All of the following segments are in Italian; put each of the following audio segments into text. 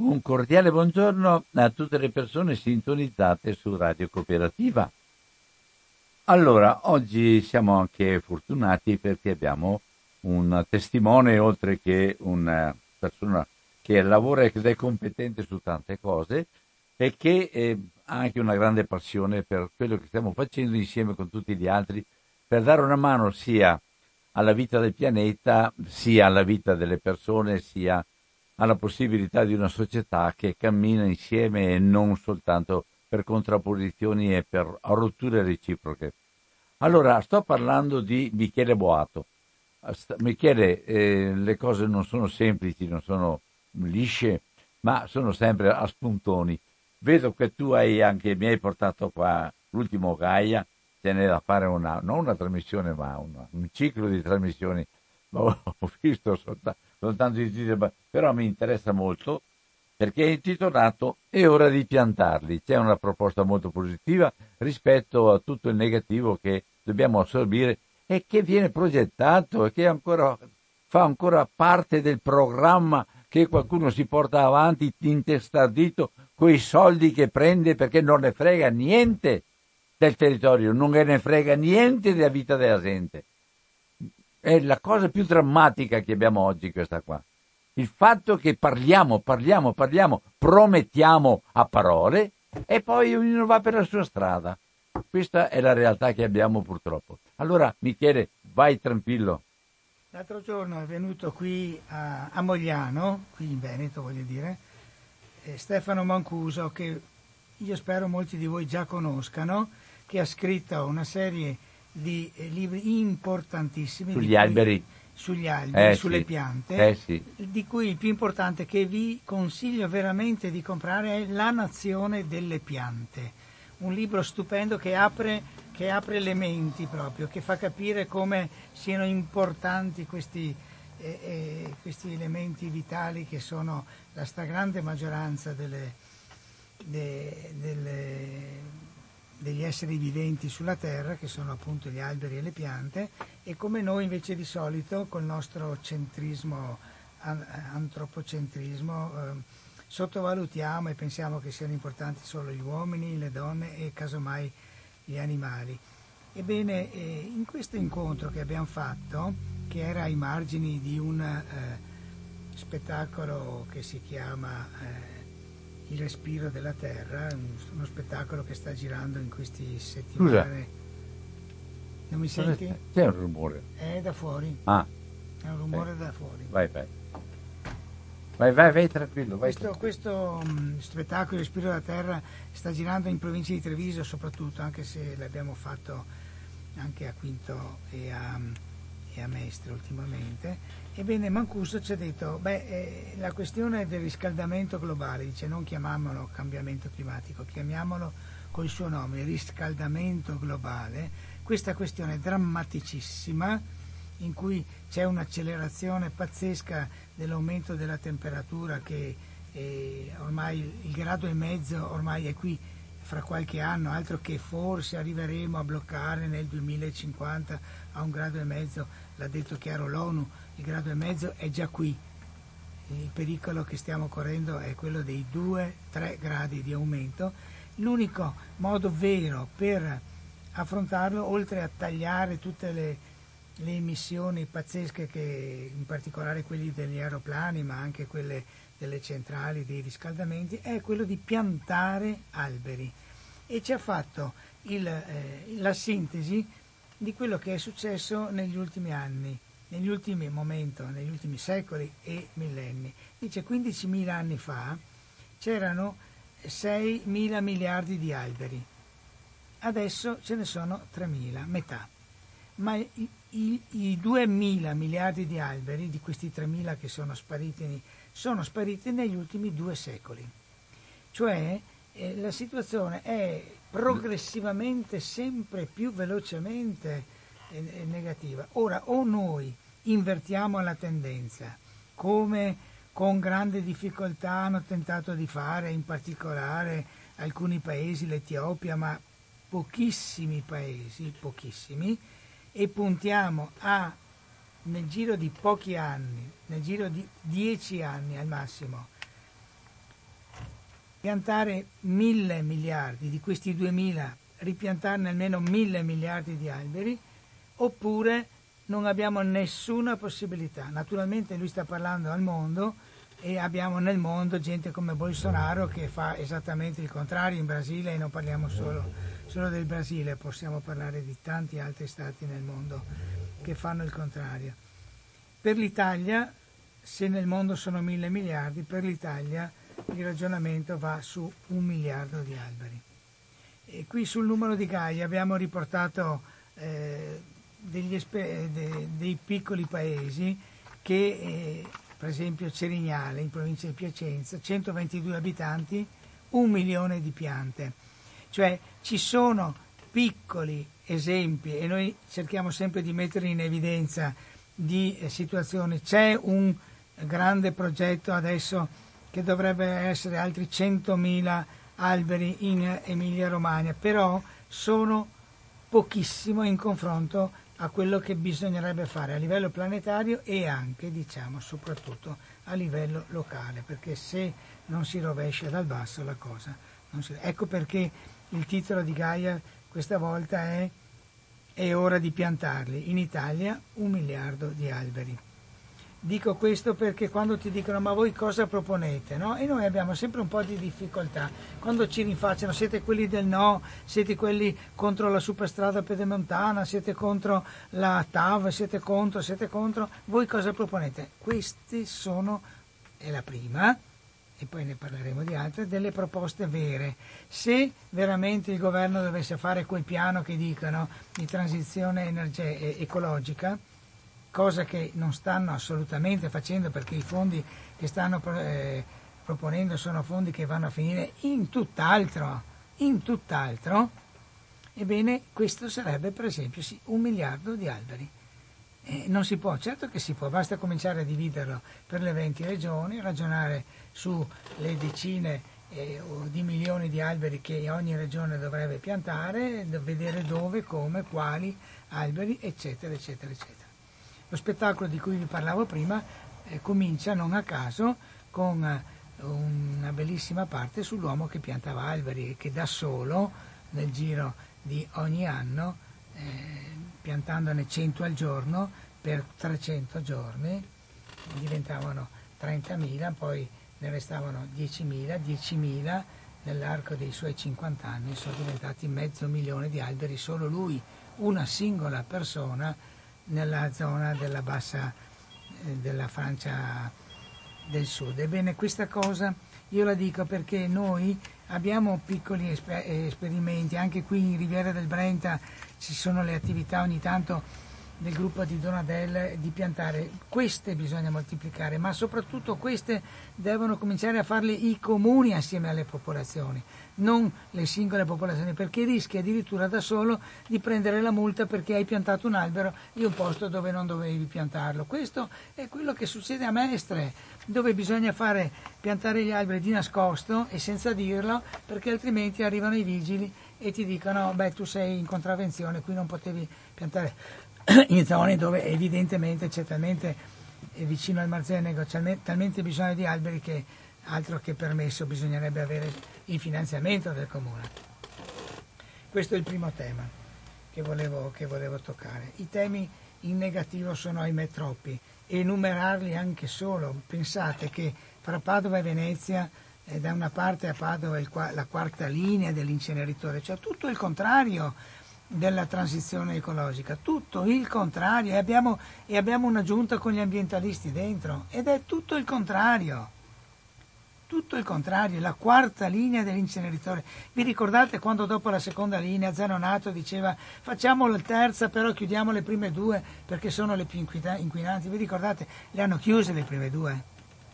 Un cordiale buongiorno a tutte le persone sintonizzate su Radio Cooperativa. Allora, oggi siamo anche fortunati perché abbiamo un testimone, oltre che una persona che lavora ed è competente su tante cose e che eh, ha anche una grande passione per quello che stiamo facendo insieme con tutti gli altri per dare una mano sia alla vita del pianeta, sia alla vita delle persone, sia alla possibilità di una società che cammina insieme e non soltanto per contrapposizioni e per rotture reciproche. Allora, sto parlando di Michele Boato. Michele, eh, le cose non sono semplici, non sono lisce, ma sono sempre a spuntoni. Vedo che tu hai anche, mi hai portato qua l'ultimo Gaia, ce n'è da fare una, non una trasmissione, ma una, un ciclo di trasmissioni. Ho visto soltanto, soltanto i titoli, però mi interessa molto perché è intitolato È ora di piantarli. C'è una proposta molto positiva rispetto a tutto il negativo che dobbiamo assorbire e che viene progettato e che ancora, fa ancora parte del programma che qualcuno si porta avanti intestardito quei soldi che prende perché non ne frega niente del territorio, non ne frega niente della vita della gente. È la cosa più drammatica che abbiamo oggi questa qua. Il fatto che parliamo, parliamo, parliamo, promettiamo a parole e poi ognuno va per la sua strada. Questa è la realtà che abbiamo purtroppo. Allora, Michele, vai tranquillo. L'altro giorno è venuto qui a, a Mogliano, qui in Veneto voglio dire, eh, Stefano Mancuso, che io spero molti di voi già conoscano, che ha scritto una serie di eh, libri importantissimi. Sugli alberi. Sugli alberi, eh, sulle sì. piante, Eh, sì. di cui il più importante che vi consiglio veramente di comprare è La nazione delle piante, un libro stupendo che apre che apre le menti proprio, che fa capire come siano importanti questi, eh, eh, questi elementi vitali che sono la stragrande maggioranza delle, de- delle- degli esseri viventi sulla Terra, che sono appunto gli alberi e le piante, e come noi invece di solito col nostro centrismo, an- antropocentrismo, eh, sottovalutiamo e pensiamo che siano importanti solo gli uomini, le donne e casomai gli animali. Ebbene, eh, in questo incontro che abbiamo fatto, che era ai margini di un eh, spettacolo che si chiama eh, Il respiro della terra, un- uno spettacolo che sta girando in queste settimane. Non mi senti? C'è un rumore. È da fuori, Ah, è un rumore da fuori. vai, vai. Vai, vai, vai tranquillo. Vai Questo, questo mh, spettacolo Il Respiro della Terra sta girando in provincia di Treviso soprattutto, anche se l'abbiamo fatto anche a Quinto e a, e a Mestre ultimamente. Ebbene, Mancuso ci ha detto, beh, eh, la questione del riscaldamento globale, dice non chiamiamolo cambiamento climatico, chiamiamolo col suo nome, riscaldamento globale, questa questione drammaticissima in cui c'è un'accelerazione pazzesca dell'aumento della temperatura che eh, ormai il grado e mezzo ormai è qui fra qualche anno, altro che forse arriveremo a bloccare nel 2050 a un grado e mezzo, l'ha detto chiaro l'ONU, il grado e mezzo è già qui. Il pericolo che stiamo correndo è quello dei 2-3 gradi di aumento. L'unico modo vero per affrontarlo, oltre a tagliare tutte le, le emissioni pazzesche che in particolare quelli degli aeroplani ma anche quelle delle centrali dei riscaldamenti è quello di piantare alberi e ci ha fatto il, eh, la sintesi di quello che è successo negli ultimi anni, negli ultimi momenti, negli ultimi secoli e millenni. Dice 15.000 anni fa c'erano 6.000 miliardi di alberi, adesso ce ne sono 3.000, metà ma i, i, i 2.000 miliardi di alberi, di questi 3.000 che sono spariti, sono spariti negli ultimi due secoli. Cioè eh, la situazione è progressivamente, sempre più velocemente eh, negativa. Ora, o noi invertiamo la tendenza, come con grande difficoltà hanno tentato di fare, in particolare alcuni paesi, l'Etiopia, ma pochissimi paesi, pochissimi, e puntiamo a, nel giro di pochi anni, nel giro di dieci anni al massimo, piantare mille miliardi, di questi duemila ripiantarne almeno mille miliardi di alberi, oppure non abbiamo nessuna possibilità. Naturalmente lui sta parlando al mondo e abbiamo nel mondo gente come Bolsonaro che fa esattamente il contrario in Brasile e non parliamo solo, solo del Brasile, possiamo parlare di tanti altri stati nel mondo che fanno il contrario. Per l'Italia, se nel mondo sono mille miliardi, per l'Italia il ragionamento va su un miliardo di alberi. E qui sul numero di Gaia abbiamo riportato eh, esper- de- dei piccoli paesi che, eh, per esempio Cerignale in provincia di Piacenza, 122 abitanti, un milione di piante. Cioè ci sono piccoli esempi e noi cerchiamo sempre di mettere in evidenza di eh, situazioni. C'è un grande progetto adesso che dovrebbe essere altri 100.000 alberi in Emilia Romagna, però sono pochissimo in confronto a quello che bisognerebbe fare a livello planetario e anche, diciamo, soprattutto a livello locale, perché se non si rovescia dal basso la cosa non si... Ecco perché il titolo di Gaia questa volta è È ora di piantarli. In Italia un miliardo di alberi. Dico questo perché quando ti dicono ma voi cosa proponete? No? E noi abbiamo sempre un po' di difficoltà. Quando ci rinfacciano siete quelli del no, siete quelli contro la superstrada pedemontana, siete contro la TAV, siete contro, siete contro. Voi cosa proponete? Queste sono, è la prima, e poi ne parleremo di altre, delle proposte vere. Se veramente il governo dovesse fare quel piano che dicono di transizione energe- ecologica, cosa che non stanno assolutamente facendo perché i fondi che stanno eh, proponendo sono fondi che vanno a finire in tutt'altro, in tutt'altro, ebbene questo sarebbe per esempio sì, un miliardo di alberi. Eh, non si può, certo che si può, basta cominciare a dividerlo per le 20 regioni, ragionare sulle decine eh, di milioni di alberi che ogni regione dovrebbe piantare, vedere dove, come, quali alberi, eccetera, eccetera, eccetera. Lo spettacolo di cui vi parlavo prima eh, comincia non a caso con eh, una bellissima parte sull'uomo che piantava alberi e che da solo, nel giro di ogni anno, eh, piantandone 100 al giorno per 300 giorni, diventavano 30.000, poi ne restavano 10.000, 10.000 nell'arco dei suoi 50 anni sono diventati mezzo milione di alberi, solo lui, una singola persona nella zona della bassa eh, della Francia del Sud. Ebbene, questa cosa io la dico perché noi abbiamo piccoli esper- esperimenti, anche qui in Riviera del Brenta ci sono le attività ogni tanto del gruppo di Donadel di piantare. Queste bisogna moltiplicare, ma soprattutto queste devono cominciare a farle i comuni assieme alle popolazioni, non le singole popolazioni, perché rischi addirittura da solo di prendere la multa perché hai piantato un albero in un posto dove non dovevi piantarlo. Questo è quello che succede a Mestre, dove bisogna fare piantare gli alberi di nascosto e senza dirlo, perché altrimenti arrivano i vigili e ti dicono beh tu sei in contravvenzione, qui non potevi piantare in zone dove evidentemente c'è talmente eh, vicino al Marzenego c'è talmente bisogno di alberi che altro che permesso bisognerebbe avere il finanziamento del comune. Questo è il primo tema che volevo, che volevo toccare. I temi in negativo sono ahimè troppi enumerarli anche solo. Pensate che fra Padova e Venezia eh, da una parte a Padova il, la quarta linea dell'inceneritore, cioè tutto il contrario della transizione ecologica, tutto il contrario, e abbiamo, e abbiamo una giunta con gli ambientalisti dentro, ed è tutto il contrario tutto il contrario, la quarta linea dell'inceneritore. Vi ricordate quando dopo la seconda linea Zanonato diceva facciamo la terza però chiudiamo le prime due perché sono le più inquinanti? Vi ricordate? Le hanno chiuse le prime due,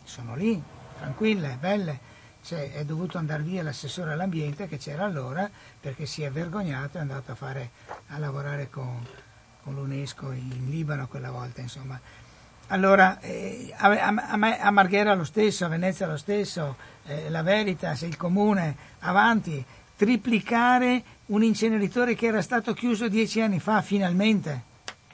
sono lì, tranquille, belle cioè, è dovuto andare via l'assessore all'ambiente che c'era allora perché si è vergognato e è andato a, fare, a lavorare con, con, l'UNESCO in Libano quella volta. Insomma. Allora, eh, a, a, a, Marghera lo stesso, a Venezia lo stesso, eh, la Veritas, il comune, avanti, triplicare un inceneritore che era stato chiuso dieci anni fa, finalmente,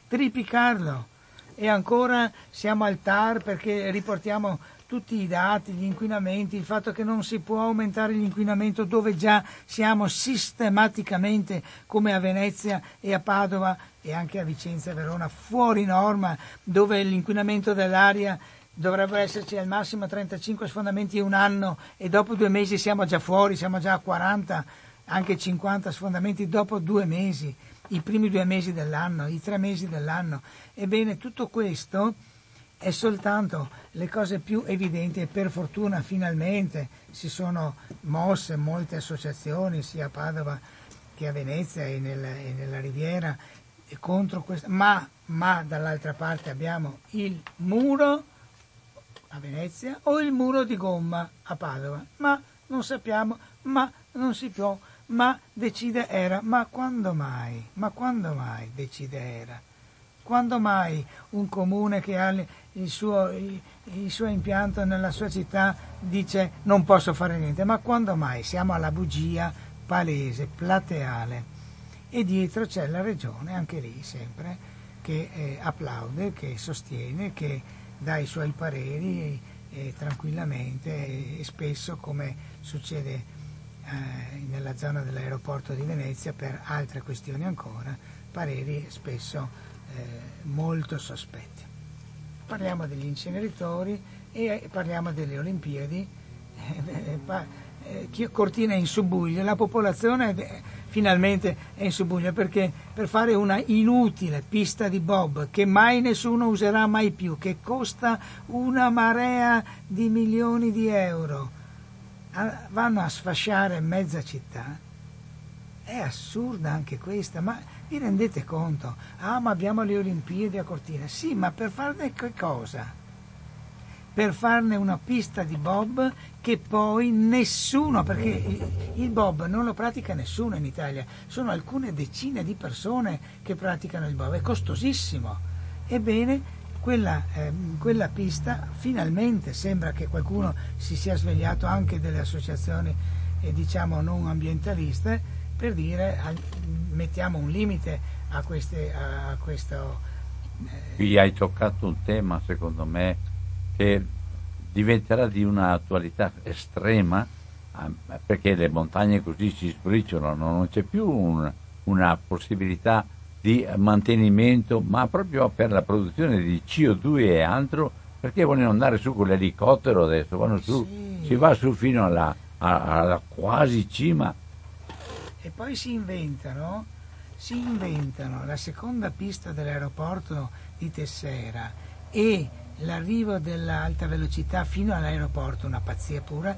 triplicarlo. E ancora siamo al TAR perché riportiamo tutti i dati, gli inquinamenti, il fatto che non si può aumentare l'inquinamento dove già siamo sistematicamente, come a Venezia e a Padova e anche a Vicenza e Verona, fuori norma, dove l'inquinamento dell'aria dovrebbero esserci al massimo 35 sfondamenti in un anno e dopo due mesi siamo già fuori, siamo già a 40, anche 50 sfondamenti dopo due mesi, i primi due mesi dell'anno, i tre mesi dell'anno. Ebbene, tutto questo è soltanto le cose più evidenti e per fortuna finalmente si sono mosse molte associazioni sia a Padova che a Venezia e nella, e nella Riviera contro questo, ma, ma dall'altra parte abbiamo il muro a Venezia o il muro di gomma a Padova, ma non sappiamo, ma non si può, ma decide era, ma quando mai, ma quando mai decide era? Quando mai un comune che ha il suo, il, suo, impianto nella sua città dice non posso fare niente? Ma quando mai? Siamo alla bugia palese, plateale. E dietro c'è la regione, anche lì sempre, che eh, applaude, che sostiene, che dà i suoi pareri eh, tranquillamente e spesso, come succede eh, nella zona dell'aeroporto di Venezia, per altre questioni ancora, pareri spesso eh, molto sospetti. Parliamo degli inceneritori e parliamo delle Olimpiadi. Eh, eh, Cortina è in subbuglio, la popolazione finalmente è in subbuglio perché per fare una inutile pista di bob che mai nessuno userà mai più, che costa una marea di milioni di euro, vanno a sfasciare mezza città. È assurda anche questa, ma vi rendete conto? Ah, ma abbiamo le Olimpiadi a Cortina. Sì, ma per farne che cosa? per farne una pista di bob che poi nessuno, perché il bob non lo pratica nessuno in Italia, sono alcune decine di persone che praticano il bob, è costosissimo. Ebbene, quella, eh, quella pista finalmente sembra che qualcuno si sia svegliato anche delle associazioni eh, diciamo non ambientaliste per dire mettiamo un limite a, queste, a questo. Eh... Qui hai toccato un tema secondo me che diventerà di un'attualità estrema perché le montagne così si sbriciolano, non c'è più un, una possibilità di mantenimento, ma proprio per la produzione di CO2 e altro, perché vogliono andare su con l'elicottero adesso, vanno su, sì. si va su fino alla, alla quasi cima. E poi si inventano, si inventano la seconda pista dell'aeroporto di Tessera e l'arrivo dell'alta velocità fino all'aeroporto, una pazzia pura,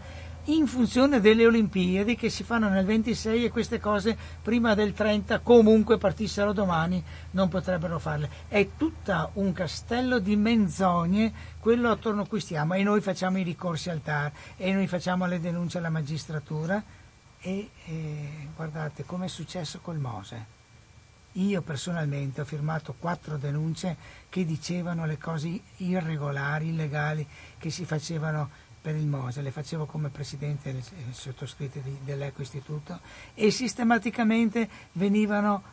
in funzione delle Olimpiadi che si fanno nel 26 e queste cose prima del 30 comunque partissero domani non potrebbero farle. È tutto un castello di menzogne quello attorno a cui stiamo e noi facciamo i ricorsi al TAR e noi facciamo le denunce alla magistratura e eh, guardate come è successo col Mose io personalmente ho firmato quattro denunce che dicevano le cose irregolari, illegali che si facevano per il Mose, le facevo come presidente del, sottoscritto di, dell'Eco Istituto e sistematicamente venivano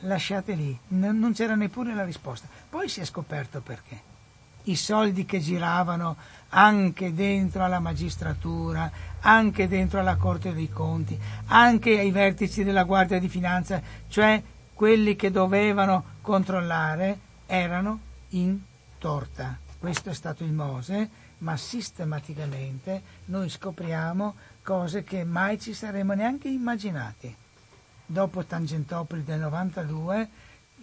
lasciate lì, non, non c'era neppure la risposta. Poi si è scoperto perché. I soldi che giravano anche dentro alla magistratura, anche dentro alla Corte dei Conti, anche ai vertici della Guardia di Finanza, cioè quelli che dovevano controllare erano in torta. Questo è stato il Mose, ma sistematicamente noi scopriamo cose che mai ci saremmo neanche immaginati. Dopo Tangentopoli del 92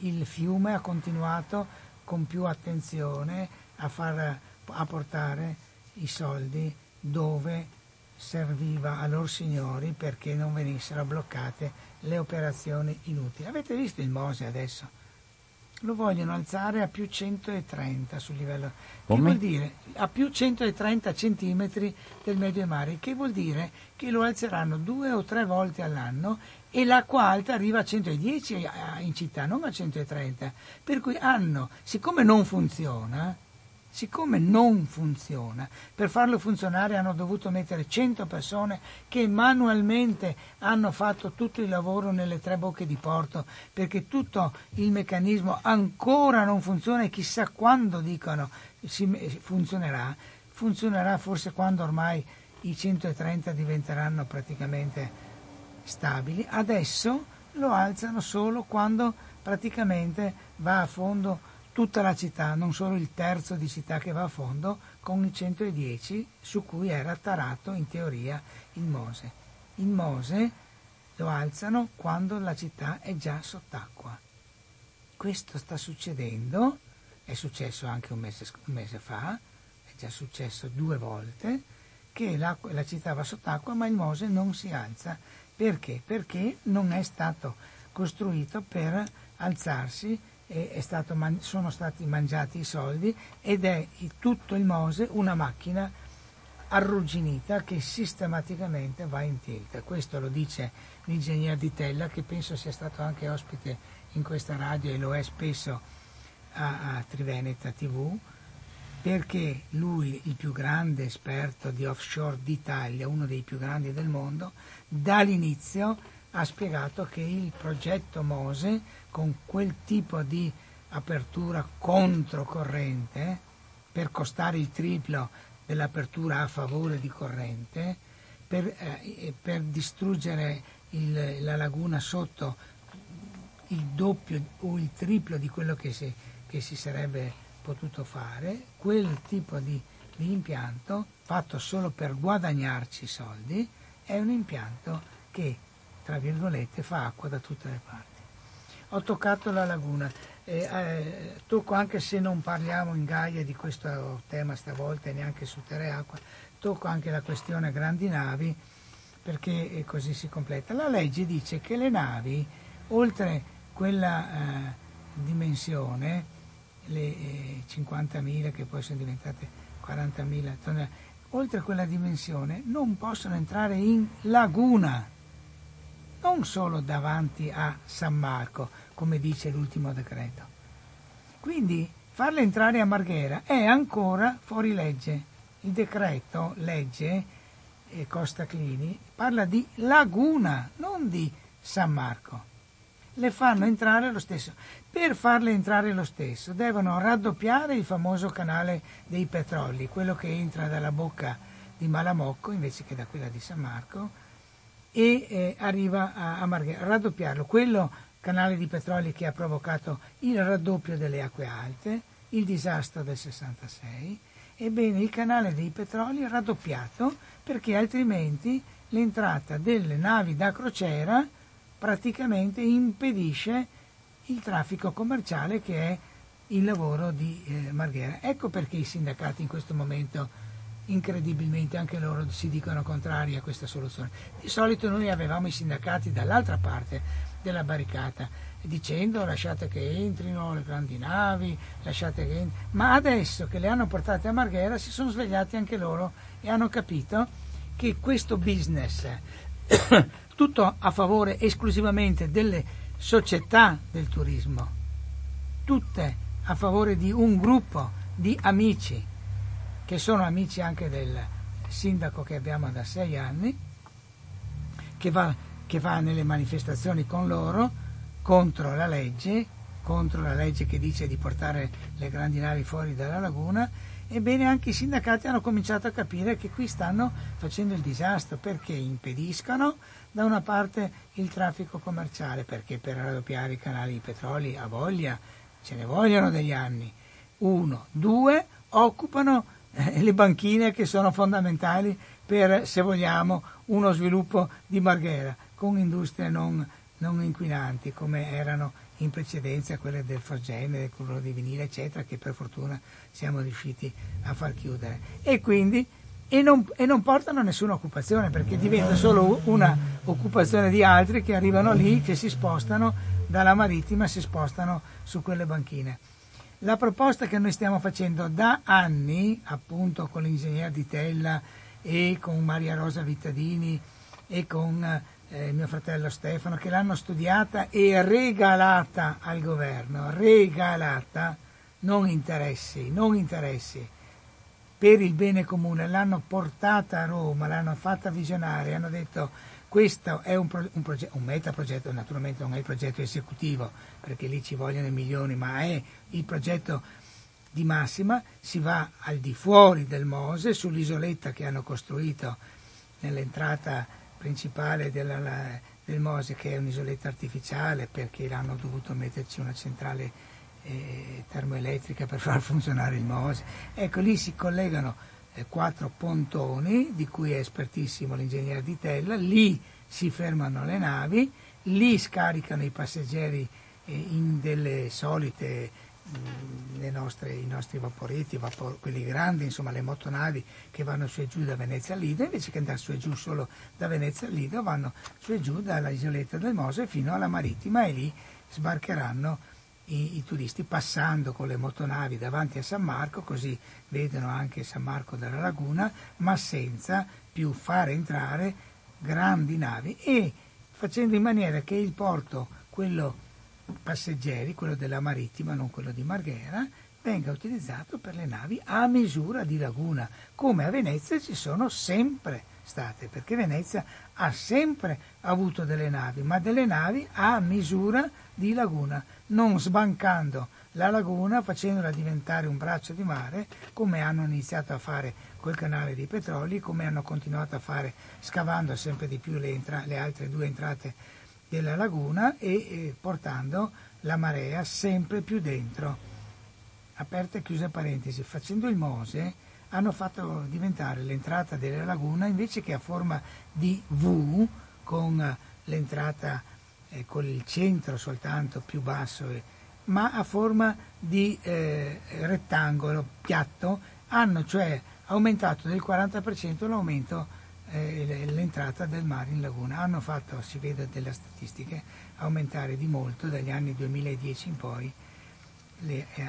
il fiume ha continuato con più attenzione a, far, a portare i soldi dove serviva a loro signori perché non venissero bloccate le operazioni inutili. Avete visto il Mose adesso? Lo vogliono alzare a più 130 sul livello. Come? Che vuol dire? A più 130 centimetri del medio mare, che vuol dire che lo alzeranno due o tre volte all'anno e l'acqua alta arriva a 110 in città, non a 130. Per cui hanno, siccome non funziona, Siccome non funziona, per farlo funzionare hanno dovuto mettere 100 persone che manualmente hanno fatto tutto il lavoro nelle tre bocche di porto, perché tutto il meccanismo ancora non funziona e chissà quando dicono funzionerà, funzionerà forse quando ormai i 130 diventeranno praticamente stabili. Adesso lo alzano solo quando praticamente va a fondo tutta la città, non solo il terzo di città che va a fondo, con i 110 su cui era tarato in teoria il Mose. Il Mose lo alzano quando la città è già sott'acqua. Questo sta succedendo, è successo anche un mese, un mese fa, è già successo due volte, che la, la città va sott'acqua ma il Mose non si alza. Perché? Perché non è stato costruito per alzarsi, stato, sono stati mangiati i soldi ed è tutto il Mose una macchina arrugginita che sistematicamente va in tilt. Questo lo dice l'ingegner Di Tella che penso sia stato anche ospite in questa radio e lo è spesso a, a Triveneta TV perché lui, il più grande esperto di offshore d'Italia, uno dei più grandi del mondo, dall'inizio ha spiegato che il progetto Mose, con quel tipo di apertura controcorrente, per costare il triplo dell'apertura a favore di corrente, per, eh, per distruggere il, la laguna sotto il doppio o il triplo di quello che si, che si sarebbe potuto fare, quel tipo di, di impianto fatto solo per guadagnarci soldi è un impianto che, tra virgolette, fa acqua da tutte le parti. Ho toccato la laguna, eh, eh, tocco anche se non parliamo in Gaia di questo tema stavolta e neanche su terre e acqua, tocco anche la questione grandi navi perché così si completa. La legge dice che le navi, oltre quella eh, dimensione, le eh, 50.000 che poi sono diventate 40.000 tonnellate, oltre quella dimensione non possono entrare in laguna, non solo davanti a San Marco, come dice l'ultimo decreto. Quindi farle entrare a Marghera è ancora fuori legge. Il decreto legge eh, Costa Clini parla di laguna, non di San Marco. Le fanno entrare lo stesso. Per farle entrare lo stesso devono raddoppiare il famoso canale dei petroli, quello che entra dalla bocca di Malamocco invece che da quella di San Marco e eh, arriva a, a Marghera, raddoppiarlo. Quello canale di petroli che ha provocato il raddoppio delle acque alte, il disastro del 66, ebbene il canale dei petroli è raddoppiato perché altrimenti l'entrata delle navi da crociera praticamente impedisce il traffico commerciale che è il lavoro di eh, Marghera. Ecco perché i sindacati in questo momento incredibilmente anche loro si dicono contrari a questa soluzione. Di solito noi avevamo i sindacati dall'altra parte della barricata dicendo lasciate che entrino le grandi navi, lasciate che entrino. ma adesso che le hanno portate a Marghera si sono svegliati anche loro e hanno capito che questo business tutto a favore esclusivamente delle società del turismo, tutte a favore di un gruppo di amici, che sono amici anche del sindaco che abbiamo da sei anni, che va, che va nelle manifestazioni con loro contro la legge, contro la legge che dice di portare le grandi navi fuori dalla laguna Ebbene anche i sindacati hanno cominciato a capire che qui stanno facendo il disastro perché impediscono da una parte il traffico commerciale, perché per raddoppiare i canali di petroli a voglia ce ne vogliono degli anni. Uno, due, occupano eh, le banchine che sono fondamentali per, se vogliamo, uno sviluppo di Marghera con industrie non, non inquinanti come erano in precedenza quelle del Forgene, del cloro di vinile, eccetera, che per fortuna siamo riusciti a far chiudere. E quindi e non, e non, portano nessuna occupazione perché diventa solo una occupazione di altri che arrivano lì, che si spostano dalla marittima, si spostano su quelle banchine. La proposta che noi stiamo facendo da anni, appunto con l'ingegner Di Tella e con Maria Rosa Vittadini e con eh, mio fratello Stefano, che l'hanno studiata e regalata al governo, regalata, non interessi, non interessi, per il bene comune, l'hanno portata a Roma, l'hanno fatta visionare, hanno detto questo è un, pro, un, progetto, un metaprogetto, naturalmente non è il progetto esecutivo, perché lì ci vogliono i milioni, ma è il progetto di massima, si va al di fuori del Mose, sull'isoletta che hanno costruito nell'entrata principale della, del Mose, che è un'isoletta artificiale perché hanno dovuto metterci una centrale eh, termoelettrica per far funzionare il Mose. Ecco, lì si collegano eh, quattro pontoni, di cui è espertissimo l'ingegnere di Tella, lì si fermano le navi, lì scaricano i passeggeri eh, in delle solite nostre, i nostri vaporetti, vapor, quelli grandi, insomma le motonavi che vanno su e giù da Venezia a Lido, invece che andare su e giù solo da Venezia a Lido, vanno su e giù dalla isoletta del Mose fino alla marittima e lì sbarcheranno i, i, turisti passando con le motonavi davanti a San Marco, così vedono anche San Marco della laguna, ma senza più fare entrare grandi navi. E facendo in maniera che il porto, quello passeggeri, quello della marittima, non quello di Marghera, venga utilizzato per le navi a misura di laguna, come a Venezia ci sono sempre state, perché Venezia ha sempre avuto delle navi, ma delle navi a misura di laguna, non sbancando la laguna facendola diventare un braccio di mare come hanno iniziato a fare col canale dei petroli, come hanno continuato a fare scavando sempre di più le, entra- le altre due entrate della laguna e eh, portando la marea sempre più dentro. Aperte e chiuse parentesi, facendo il Mose hanno fatto diventare l'entrata della laguna invece che a forma di V con l'entrata eh, con il centro soltanto più basso, eh, ma a forma di eh, rettangolo piatto, hanno cioè aumentato del 40% l'aumento eh, l'entrata del mare in laguna. Hanno fatto, si vede dalle statistiche, aumentare di molto dagli anni 2010 in poi le, eh,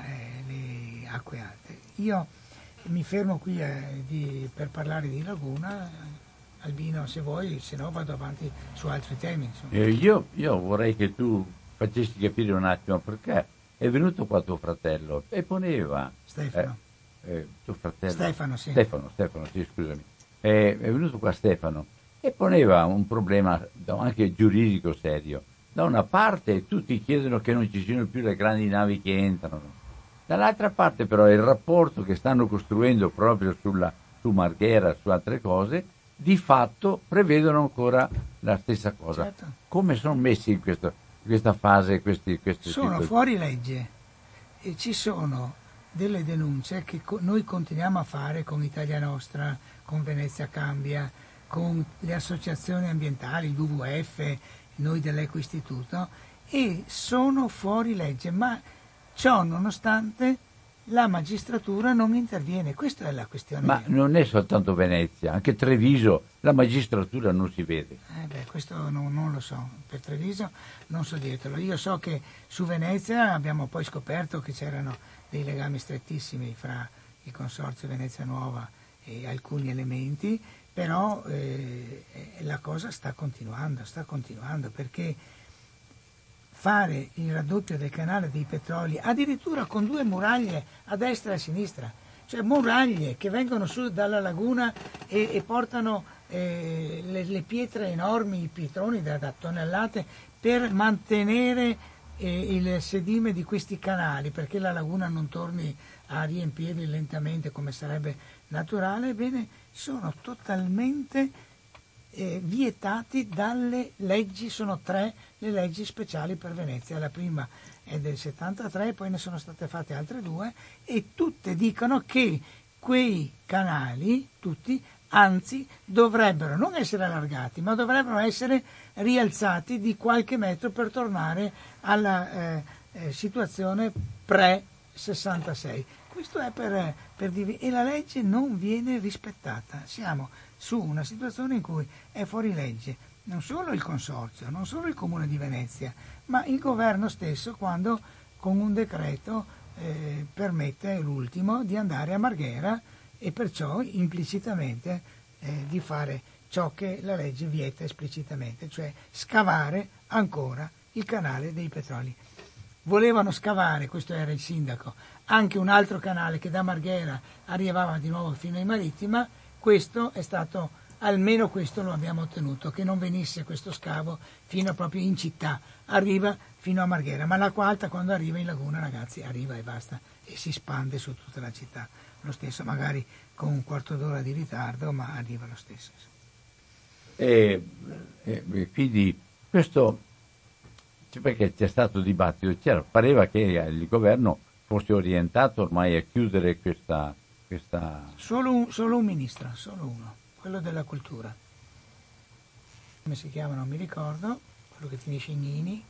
le acque alte. Io mi fermo qui eh, di, per parlare di laguna. Albino, se vuoi, se no vado avanti su altri temi. Eh, io, io vorrei che tu facessi capire un attimo perché è venuto qua tuo fratello e poneva... Stefano. Eh, eh, tuo fratello. Stefano, sì. Stefano, Stefano, sì, scusami è, è venuto qua Stefano e poneva un problema anche giuridico serio. Da una parte tutti chiedono che non ci siano più le grandi navi che entrano, dall'altra parte però il rapporto che stanno costruendo proprio sulla, su Marghera, su altre cose, di fatto prevedono ancora la stessa cosa. Certo. Come sono messi in, questo, questa fase questi, questi Sono fuori legge e ci sono delle denunce che co- noi continuiamo a fare con Italia Nostra, con Venezia Cambia, con le associazioni ambientali, il WWF, noi dell'Eco Istituto, e sono fuori legge, ma ciò nonostante la magistratura non interviene, questa è la questione. Ma non è soltanto Venezia, anche Treviso, la magistratura non si vede. Eh beh, questo non, non, lo so, per Treviso non so dirtelo. Io so che su Venezia abbiamo poi scoperto che c'erano dei legami strettissimi fra il Consorzio Venezia Nuova e alcuni elementi, però eh, la cosa sta continuando, sta continuando perché fare il raddoppio del canale dei petroli addirittura con due muraglie a destra e a sinistra, cioè muraglie che vengono su dalla laguna e, e portano eh, le, le, pietre enormi, i pietroni da, da tonnellate per mantenere eh, il sedime di questi canali perché la laguna non torni a riempirli lentamente come sarebbe naturale, ebbene sono totalmente eh, vietati dalle leggi, sono tre le leggi speciali per Venezia, la prima è del 73, poi ne sono state fatte altre due e tutte dicono che quei canali, tutti, anzi dovrebbero non essere allargati, ma dovrebbero essere rialzati di qualche metro per tornare alla eh, eh, situazione pre-66. Questo è per, per dire, e la legge non viene rispettata. Siamo su una situazione in cui è fuori legge non solo il consorzio, non solo il comune di Venezia, ma il governo stesso quando con un decreto eh, permette l'ultimo di andare a Marghera e perciò implicitamente eh, di fare ciò che la legge vieta esplicitamente, cioè scavare ancora il canale dei petroli. Volevano scavare, questo era il sindaco, anche un altro canale che da Marghera arrivava di nuovo fino in Marittima, questo è stato almeno questo lo abbiamo ottenuto, che non venisse questo scavo fino proprio in città, arriva fino a Marghera, ma l'acqua alta quando arriva in laguna ragazzi arriva e basta e si spande su tutta la città, lo stesso magari con un quarto d'ora di ritardo, ma arriva lo stesso. E, e quindi questo perché c'è stato dibattito, c'era, pareva che il governo fosse orientato ormai a chiudere questa... questa... Solo, un, solo un ministro, solo uno, quello della cultura. Come si chiama non mi ricordo, quello che finisce in Nini,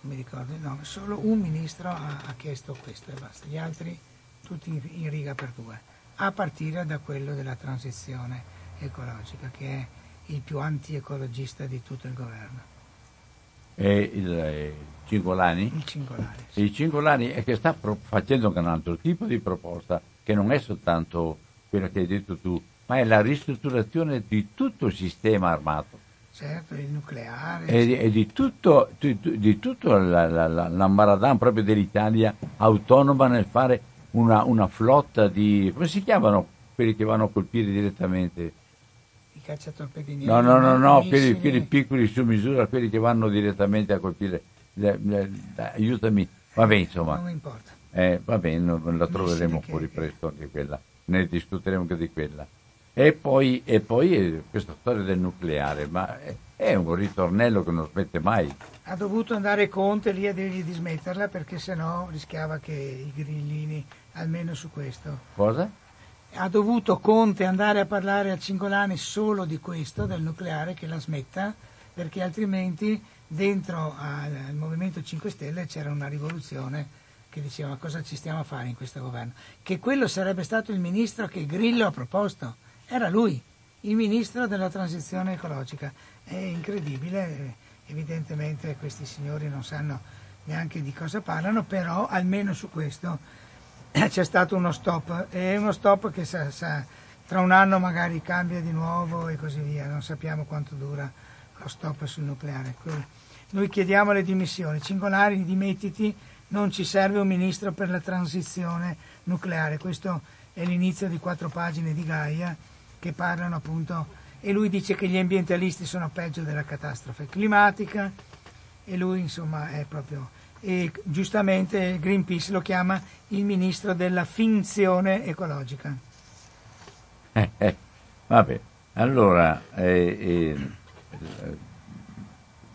non mi ricordo il nome, solo un ministro ha, ha chiesto questo e basta, gli altri tutti in, in riga per due, a partire da quello della transizione ecologica, che è il più anti-ecologista di tutto il governo. E il, eh, Cingolani? Il Cingolani. Sì. Il Cingolani è che sta pro- facendo un altro tipo di proposta, che non è soltanto quella che hai detto tu, ma è la ristrutturazione di tutto il sistema armato. Certo, il nucleare. E, e di tutto, di, di tutto la, la, la, l'ambaradan proprio dell'Italia autonoma nel fare una, una flotta di... come si chiamano quelli che vanno a colpire direttamente? Cacciatorpedinieri. No, no, no, no quelli, quelli, piccoli su misura, quelli che vanno direttamente a colpire. Le, le, le, aiutami. Vabbè, insomma. Non importa. Eh, va bene, la troveremo fuori presto anche quella. Ne discuteremo anche di quella. E poi, e poi eh, questa storia del nucleare, ma è, è, un ritornello che non smette mai. Ha dovuto andare Conte lì a dirgli di smetterla perché sennò rischiava che i grillini, almeno su questo. Cosa? Ha dovuto Conte andare a parlare a Cingolani solo di questo, del nucleare, che la smetta, perché altrimenti dentro al, Movimento 5 Stelle c'era una rivoluzione che diceva cosa ci stiamo a fare in questo governo. Che quello sarebbe stato il ministro che Grillo ha proposto, era lui, il ministro della transizione ecologica. È incredibile, evidentemente questi signori non sanno neanche di cosa parlano, però almeno su questo c'è stato uno stop e uno stop che sa, sa, tra un anno magari cambia di nuovo e così via, non sappiamo quanto dura lo stop sul nucleare. Noi chiediamo le dimissioni, Cingolari dimettiti, non ci serve un ministro per la transizione nucleare, questo è l'inizio di quattro pagine di Gaia che parlano appunto e lui dice che gli ambientalisti sono peggio della catastrofe climatica e lui insomma è proprio e giustamente Greenpeace lo chiama il ministro della finzione ecologica. Eh, eh, vabbè, allora eh,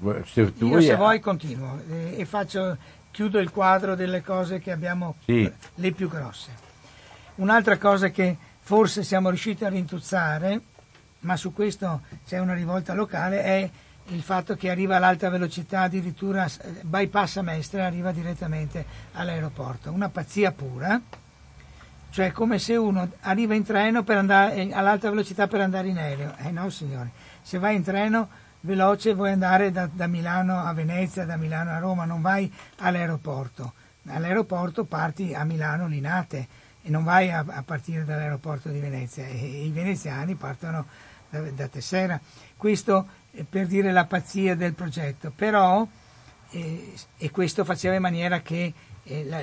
eh, se tu Io vuoi... se vuoi continuo eh, e faccio, chiudo il quadro delle cose che abbiamo, sì. le più grosse. Un'altra cosa che forse siamo riusciti a rintuzzare, ma su questo c'è una rivolta locale, è il fatto che arriva all'alta velocità, addirittura bypassa Mestre, arriva direttamente all'aeroporto. Una pazzia pura, cioè come se uno arriva in treno andare, eh, all'alta velocità per andare in aereo. Eh no signori, se vai in treno veloce vuoi andare da, da Milano a Venezia, da Milano a Roma, non vai all'aeroporto. All'aeroporto parti a Milano Linate e non vai a, a partire dall'aeroporto di Venezia e, e i veneziani partono da, da Tessera. Questo per dire la pazzia del progetto, però, eh, e questo faceva in maniera che eh, la,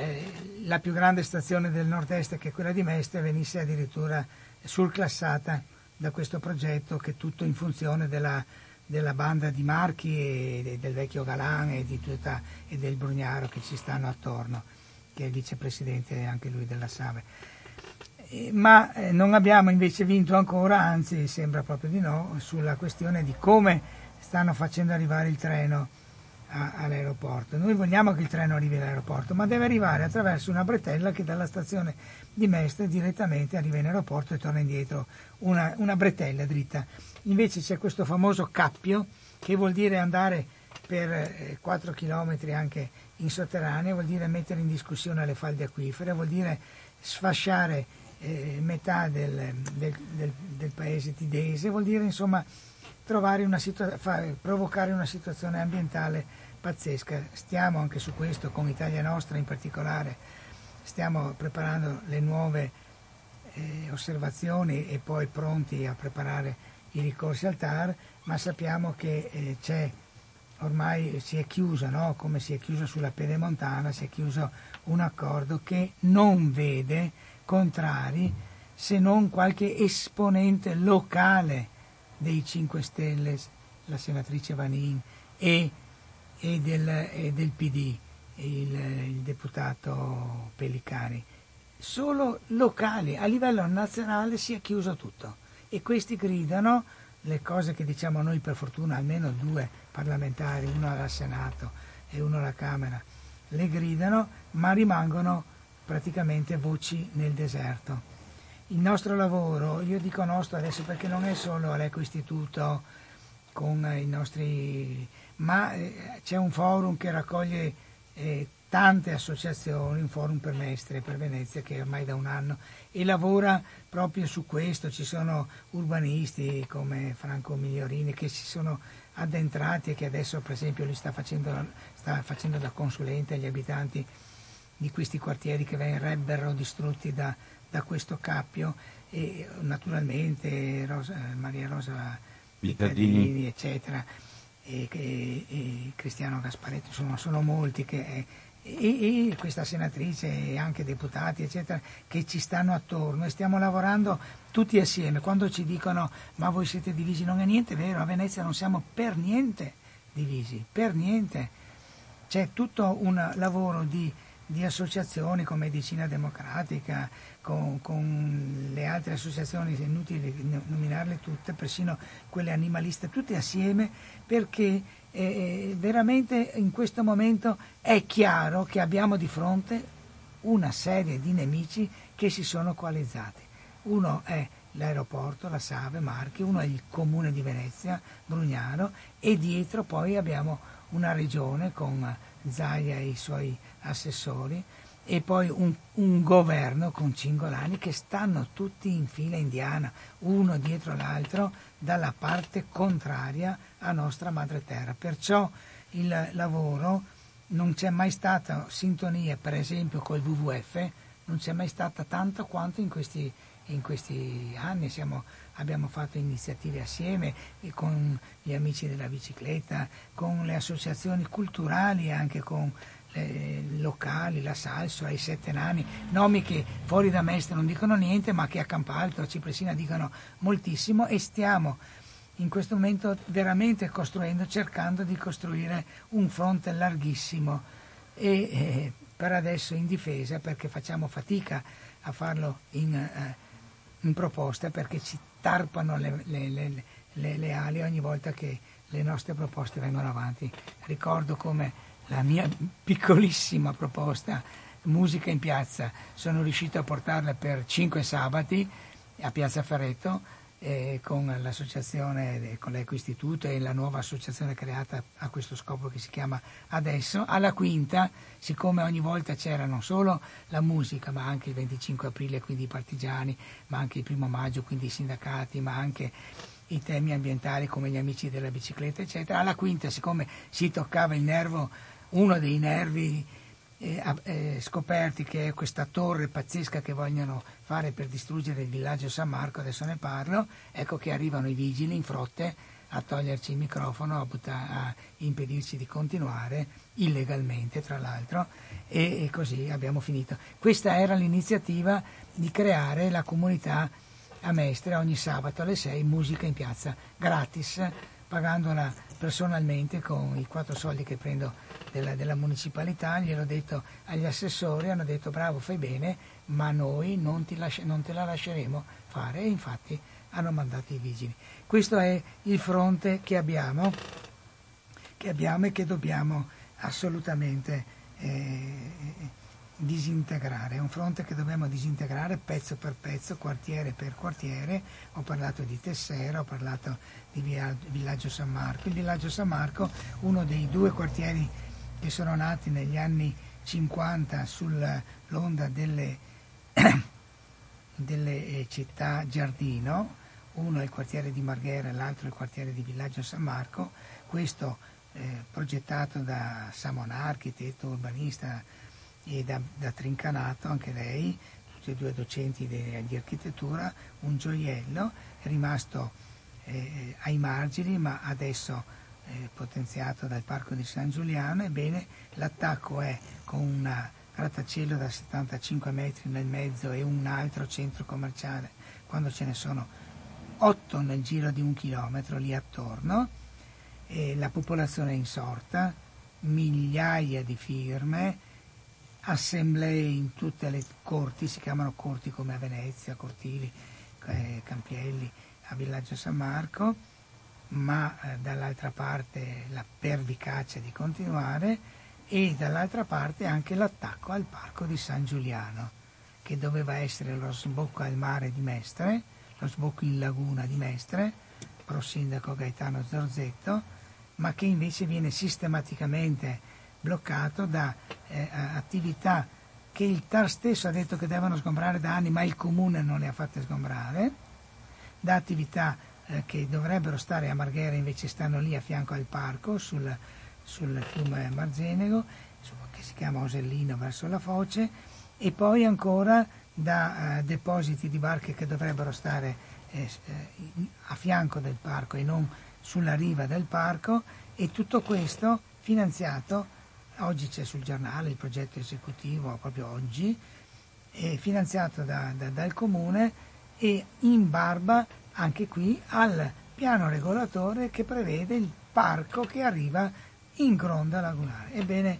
la, più grande stazione del nord-est, che è quella di Mestre, venisse addirittura surclassata da questo progetto, che è tutto in funzione della, della banda di Marchi e del vecchio Galan e, tutta, e, del Brugnaro che ci stanno attorno, che è il vicepresidente anche lui della Save. Eh, ma eh, non abbiamo invece vinto ancora, anzi sembra proprio di no, sulla questione di come stanno facendo arrivare il treno a, all'aeroporto. Noi vogliamo che il treno arrivi all'aeroporto, ma deve arrivare attraverso una bretella che dalla stazione di Mestre direttamente arriva in aeroporto e torna indietro, una, una bretella dritta. Invece c'è questo famoso cappio che vuol dire andare per eh, 4 km anche in sotterraneo, vuol dire mettere in discussione le falde acquifere, vuol dire sfasciare eh, metà del, del, del, del, paese tidese, vuol dire insomma una situa- fa, provocare una situazione ambientale pazzesca. Stiamo anche su questo, con Italia Nostra in particolare, stiamo preparando le nuove eh, osservazioni e poi pronti a preparare i ricorsi al TAR, ma sappiamo che eh, c'è ormai si è chiusa, no? come si è chiusa sulla pedemontana, si è chiuso un accordo che non vede contrari se non qualche esponente locale dei 5 Stelle, la senatrice Vanin, e, e, del, e del, PD, il, il deputato Pellicani. Solo locali, a livello nazionale si è chiuso tutto e questi gridano le cose che diciamo noi per fortuna almeno due parlamentari, uno al Senato e uno alla Camera, le gridano, ma rimangono praticamente voci nel deserto. Il nostro lavoro, io dico nostro adesso perché non è solo l'Eco Istituto con i nostri, ma eh, c'è un forum che raccoglie eh, tante associazioni, un forum per Mestre, per Venezia che ormai da un anno e lavora proprio su questo, ci sono urbanisti come Franco Migliorini che si sono addentrati e che adesso per esempio lui sta facendo, sta facendo da consulente agli abitanti di questi quartieri che verrebbero distrutti da, da questo cappio e naturalmente Rosa, Maria Rosa Pittadini, eccetera, e, e, e, Cristiano Gasparetti, insomma sono molti che, e, e, questa senatrice e anche deputati eccetera che ci stanno attorno e stiamo lavorando tutti assieme. Quando ci dicono ma voi siete divisi non è niente vero, a Venezia non siamo per niente divisi, per niente. C'è tutto un lavoro di di associazioni come Medicina Democratica, con, con, le altre associazioni, è inutile nominarle tutte, persino quelle animaliste, tutte assieme, perché eh, veramente in questo momento è chiaro che abbiamo di fronte una serie di nemici che si sono coalizzati. Uno è l'aeroporto, la Save, Marchi, uno è il comune di Venezia, Brugnano e dietro poi abbiamo una regione con Zaia e i suoi assessori e poi un, un, governo con Cingolani che stanno tutti in fila indiana, uno dietro l'altro, dalla parte contraria a nostra madre terra. Perciò il lavoro non c'è mai stata sintonia, per esempio col WWF, non c'è mai stata tanta quanto in questi, in questi anni. Siamo, abbiamo fatto iniziative assieme con gli amici della bicicletta, con le associazioni culturali, anche con eh, locali, la Salso, i Sette Nani, nomi che fuori da Mestre non dicono niente, ma che a Campalto, a Cipresina dicono moltissimo e stiamo in questo momento veramente costruendo, cercando di costruire un fronte larghissimo e eh, per adesso in difesa perché facciamo fatica a farlo in, eh, in proposta perché ci tarpano le, le, le, le ali ogni volta che le nostre proposte vengono avanti. Ricordo come la mia piccolissima proposta musica in piazza, sono riuscito a portarla per cinque sabati a Piazza Ferretto eh, con l'associazione, con l'Eco Istituto e la nuova associazione creata a questo scopo che si chiama Adesso. Alla quinta, siccome ogni volta c'era non solo la musica, ma anche il 25 aprile, quindi i partigiani, ma anche il primo maggio, quindi i sindacati, ma anche i temi ambientali come gli amici della bicicletta, eccetera. Alla quinta, siccome si toccava il nervo uno dei nervi eh, eh, scoperti che è questa torre pazzesca che vogliono fare per distruggere il villaggio San Marco, adesso ne parlo, ecco che arrivano i vigili in frotte a toglierci il microfono, a, butta, a impedirci di continuare illegalmente tra l'altro e, e così abbiamo finito. Questa era l'iniziativa di creare la comunità a Mestre ogni sabato alle 6 musica in piazza gratis pagandola personalmente con i quattro soldi che prendo della, della municipalità, gliel'ho detto agli assessori, hanno detto bravo, fai bene, ma noi non, lasci- non te la lasceremo fare e infatti hanno mandato i vigili. Questo è il fronte che abbiamo, che abbiamo e che dobbiamo assolutamente eh, disintegrare, è un fronte che dobbiamo disintegrare pezzo per pezzo, quartiere per quartiere. Ho parlato di Tessera, ho parlato di Villaggio San Marco. Il Villaggio San Marco, uno dei due quartieri che sono nati negli anni 50 sull'onda delle, delle eh, città giardino, uno è il quartiere di Marghera e l'altro è il quartiere di Villaggio San Marco, questo eh, progettato da Samon, architetto urbanista e da, da, Trincanato, anche lei, tutti e due docenti di, di architettura, un gioiello, rimasto eh, ai margini ma adesso eh, potenziato dal Parco di San Giuliano, ebbene l'attacco è con un grattacielo da 75 metri nel mezzo e un altro centro commerciale, quando ce ne sono otto nel giro di un chilometro lì attorno, la popolazione è insorta, migliaia di firme, assemblee in tutte le corti, si chiamano corti come a Venezia, Cortili, eh, Campielli, a Villaggio San Marco, ma eh, dall'altra parte la pervicacia di continuare e dall'altra parte anche l'attacco al parco di San Giuliano, che doveva essere lo sbocco al mare di Mestre, lo sbocco in laguna di Mestre, pro sindaco Gaetano Zorzetto, ma che invece viene sistematicamente bloccato da eh, attività che il TAR stesso ha detto che devono sgombrare da anni, ma il comune non le ha fatte sgombrare, da attività eh, che dovrebbero stare a Marghera invece stanno lì a fianco al parco sul, sul fiume Marzenego, che si chiama Osellino verso la foce, e poi ancora da eh, depositi di barche che dovrebbero stare eh, eh a fianco del parco e non sulla riva del parco e tutto questo finanziato, oggi c'è sul giornale il progetto esecutivo, proprio oggi, finanziato da, da, dal comune e in barba anche qui al piano regolatore che prevede il parco che arriva in gronda lagunare. Ebbene,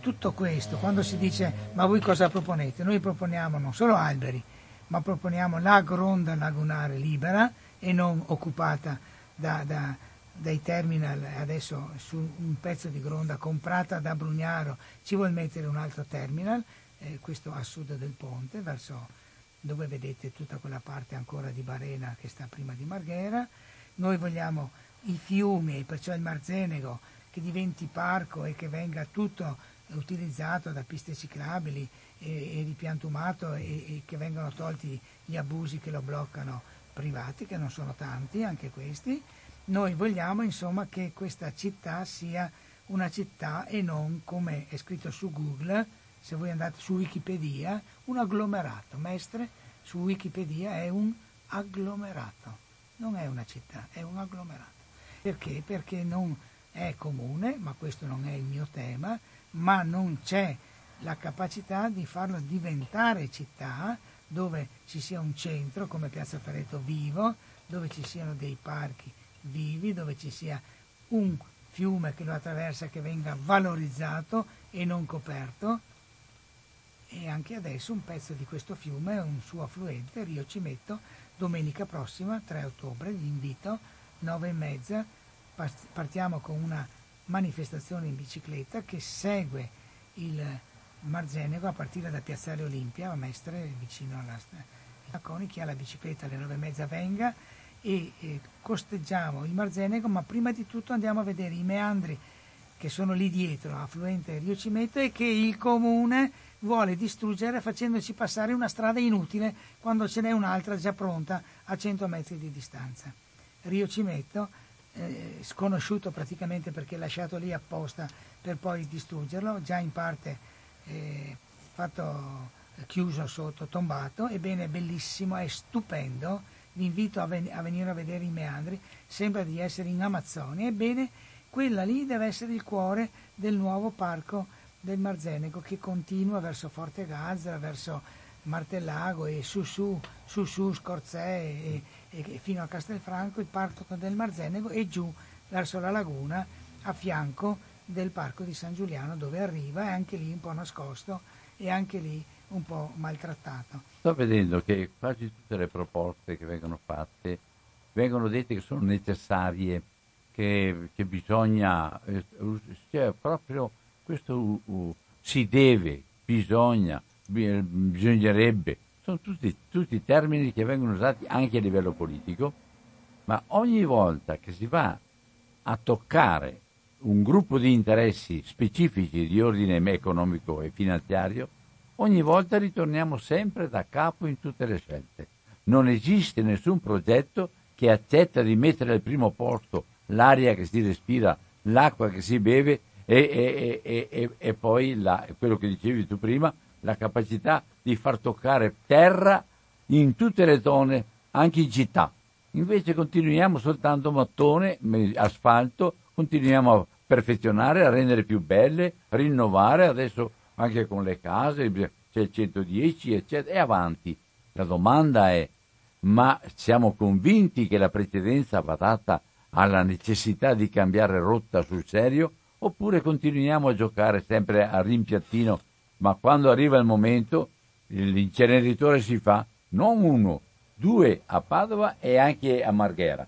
tutto questo, quando si dice ma voi cosa proponete? Noi proponiamo non solo alberi, ma proponiamo la gronda lagunare libera e non occupata da, da, dai terminal adesso su un pezzo di gronda comprata da Brugnaro ci vuol mettere un altro terminal, eh, questo a sud del ponte, verso dove vedete tutta quella parte ancora di Barena che sta prima di Marghera. Noi vogliamo i fiumi, perciò il Marzenego, che diventi parco e che venga tutto utilizzato da piste ciclabili e, e ripiantumato e, e che vengano tolti gli abusi che lo bloccano privati, che non sono tanti, anche questi. Noi vogliamo insomma che questa città sia una città e non come è scritto su Google, se voi andate su Wikipedia, un agglomerato. Mestre su Wikipedia è un agglomerato, non è una città, è un agglomerato. Perché? Perché non è comune, ma questo non è il mio tema, ma non c'è la capacità di farlo diventare città dove ci sia un centro come Piazza Ferreto vivo, dove ci siano dei parchi vivi, dove ci sia un fiume che lo attraversa che venga valorizzato e non coperto. E anche adesso un pezzo di questo fiume, un suo affluente, Rio Cimetto, domenica prossima, 3 ottobre, vi invito, 9 e mezza, partiamo con una manifestazione in bicicletta che segue il Marzenego a partire da Piazzale Olimpia, a Mestre, vicino alla Coni, chi ha la bicicletta alle nove e mezza venga e eh, costeggiamo il Marzenego, ma prima di tutto andiamo a vedere i meandri che sono lì dietro, affluente Rio Cimetto, e che il comune vuole distruggere facendoci passare una strada inutile quando ce n'è un'altra già pronta a 100 metri di distanza. Rio Cimetto, eh, sconosciuto praticamente perché lasciato lì apposta per poi distruggerlo, già in parte eh, fatto chiuso sotto, tombato, ebbene è bellissimo, è stupendo, vi invito a, ven- a venire a vedere i meandri, sembra di essere in Amazzonia, ebbene quella lì deve essere il cuore del nuovo parco del Marzenego che continua verso Forte Gazzara, verso Martellago e su su, su, su Scorzè e, e, fino a Castelfranco, il parco del Marzenego e giù verso la laguna a fianco del parco di San Giuliano dove arriva, è anche lì un po' nascosto e anche lì un po' maltrattato. Sto vedendo che quasi tutte le proposte che vengono fatte vengono dette che sono necessarie, che, che bisogna, eh, cioè proprio questo uh, uh, si deve, bisogna, bisognerebbe, sono tutti, tutti termini che vengono usati anche a livello politico, ma ogni volta che si va a toccare un gruppo di interessi specifici di ordine economico e finanziario, ogni volta ritorniamo sempre da capo in tutte le scelte. Non esiste nessun progetto che accetta di mettere al primo posto l'aria che si respira, l'acqua che si beve e, e, e, e poi la, quello che dicevi tu prima, la capacità di far toccare terra in tutte le zone, anche in città. Invece continuiamo soltanto mattone, asfalto, continuiamo a perfezionare, a rendere più belle, rinnovare, adesso anche con le case, c'è il 110, eccetera, e avanti. La domanda è, ma siamo convinti che la precedenza va data alla necessità di cambiare rotta sul serio oppure continuiamo a giocare sempre a rimpiattino, ma quando arriva il momento l'inceneritore si fa non uno, due a Padova e anche a Marghera,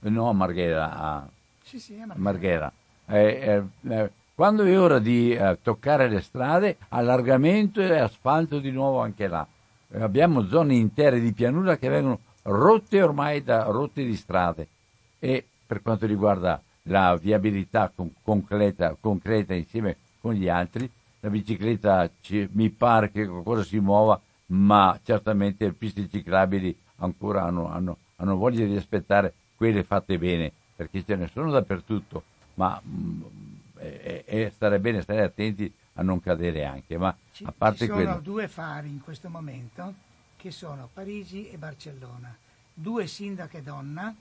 no a Marghera, a, sì, sì, a Marghera. Marghera. Eh, eh, eh, quando è ora di eh, toccare le strade, allargamento e asfalto di nuovo anche là. abbiamo zone intere di pianura che vengono rotte ormai da rotte di strade e per quanto riguarda la viabilità con, concreta, concreta, insieme con gli altri, la bicicletta ci, mi pare che qualcosa si muova, ma certamente piste ciclabili ancora hanno, hanno, hanno voglia di aspettare quelle fatte bene, perché ce ne sono dappertutto, ma mh, e, e stare bene, stare attenti a non cadere anche. Ma ci, a parte ci sono quello... due fari in questo momento che sono Parigi e Barcellona, due sindache donna,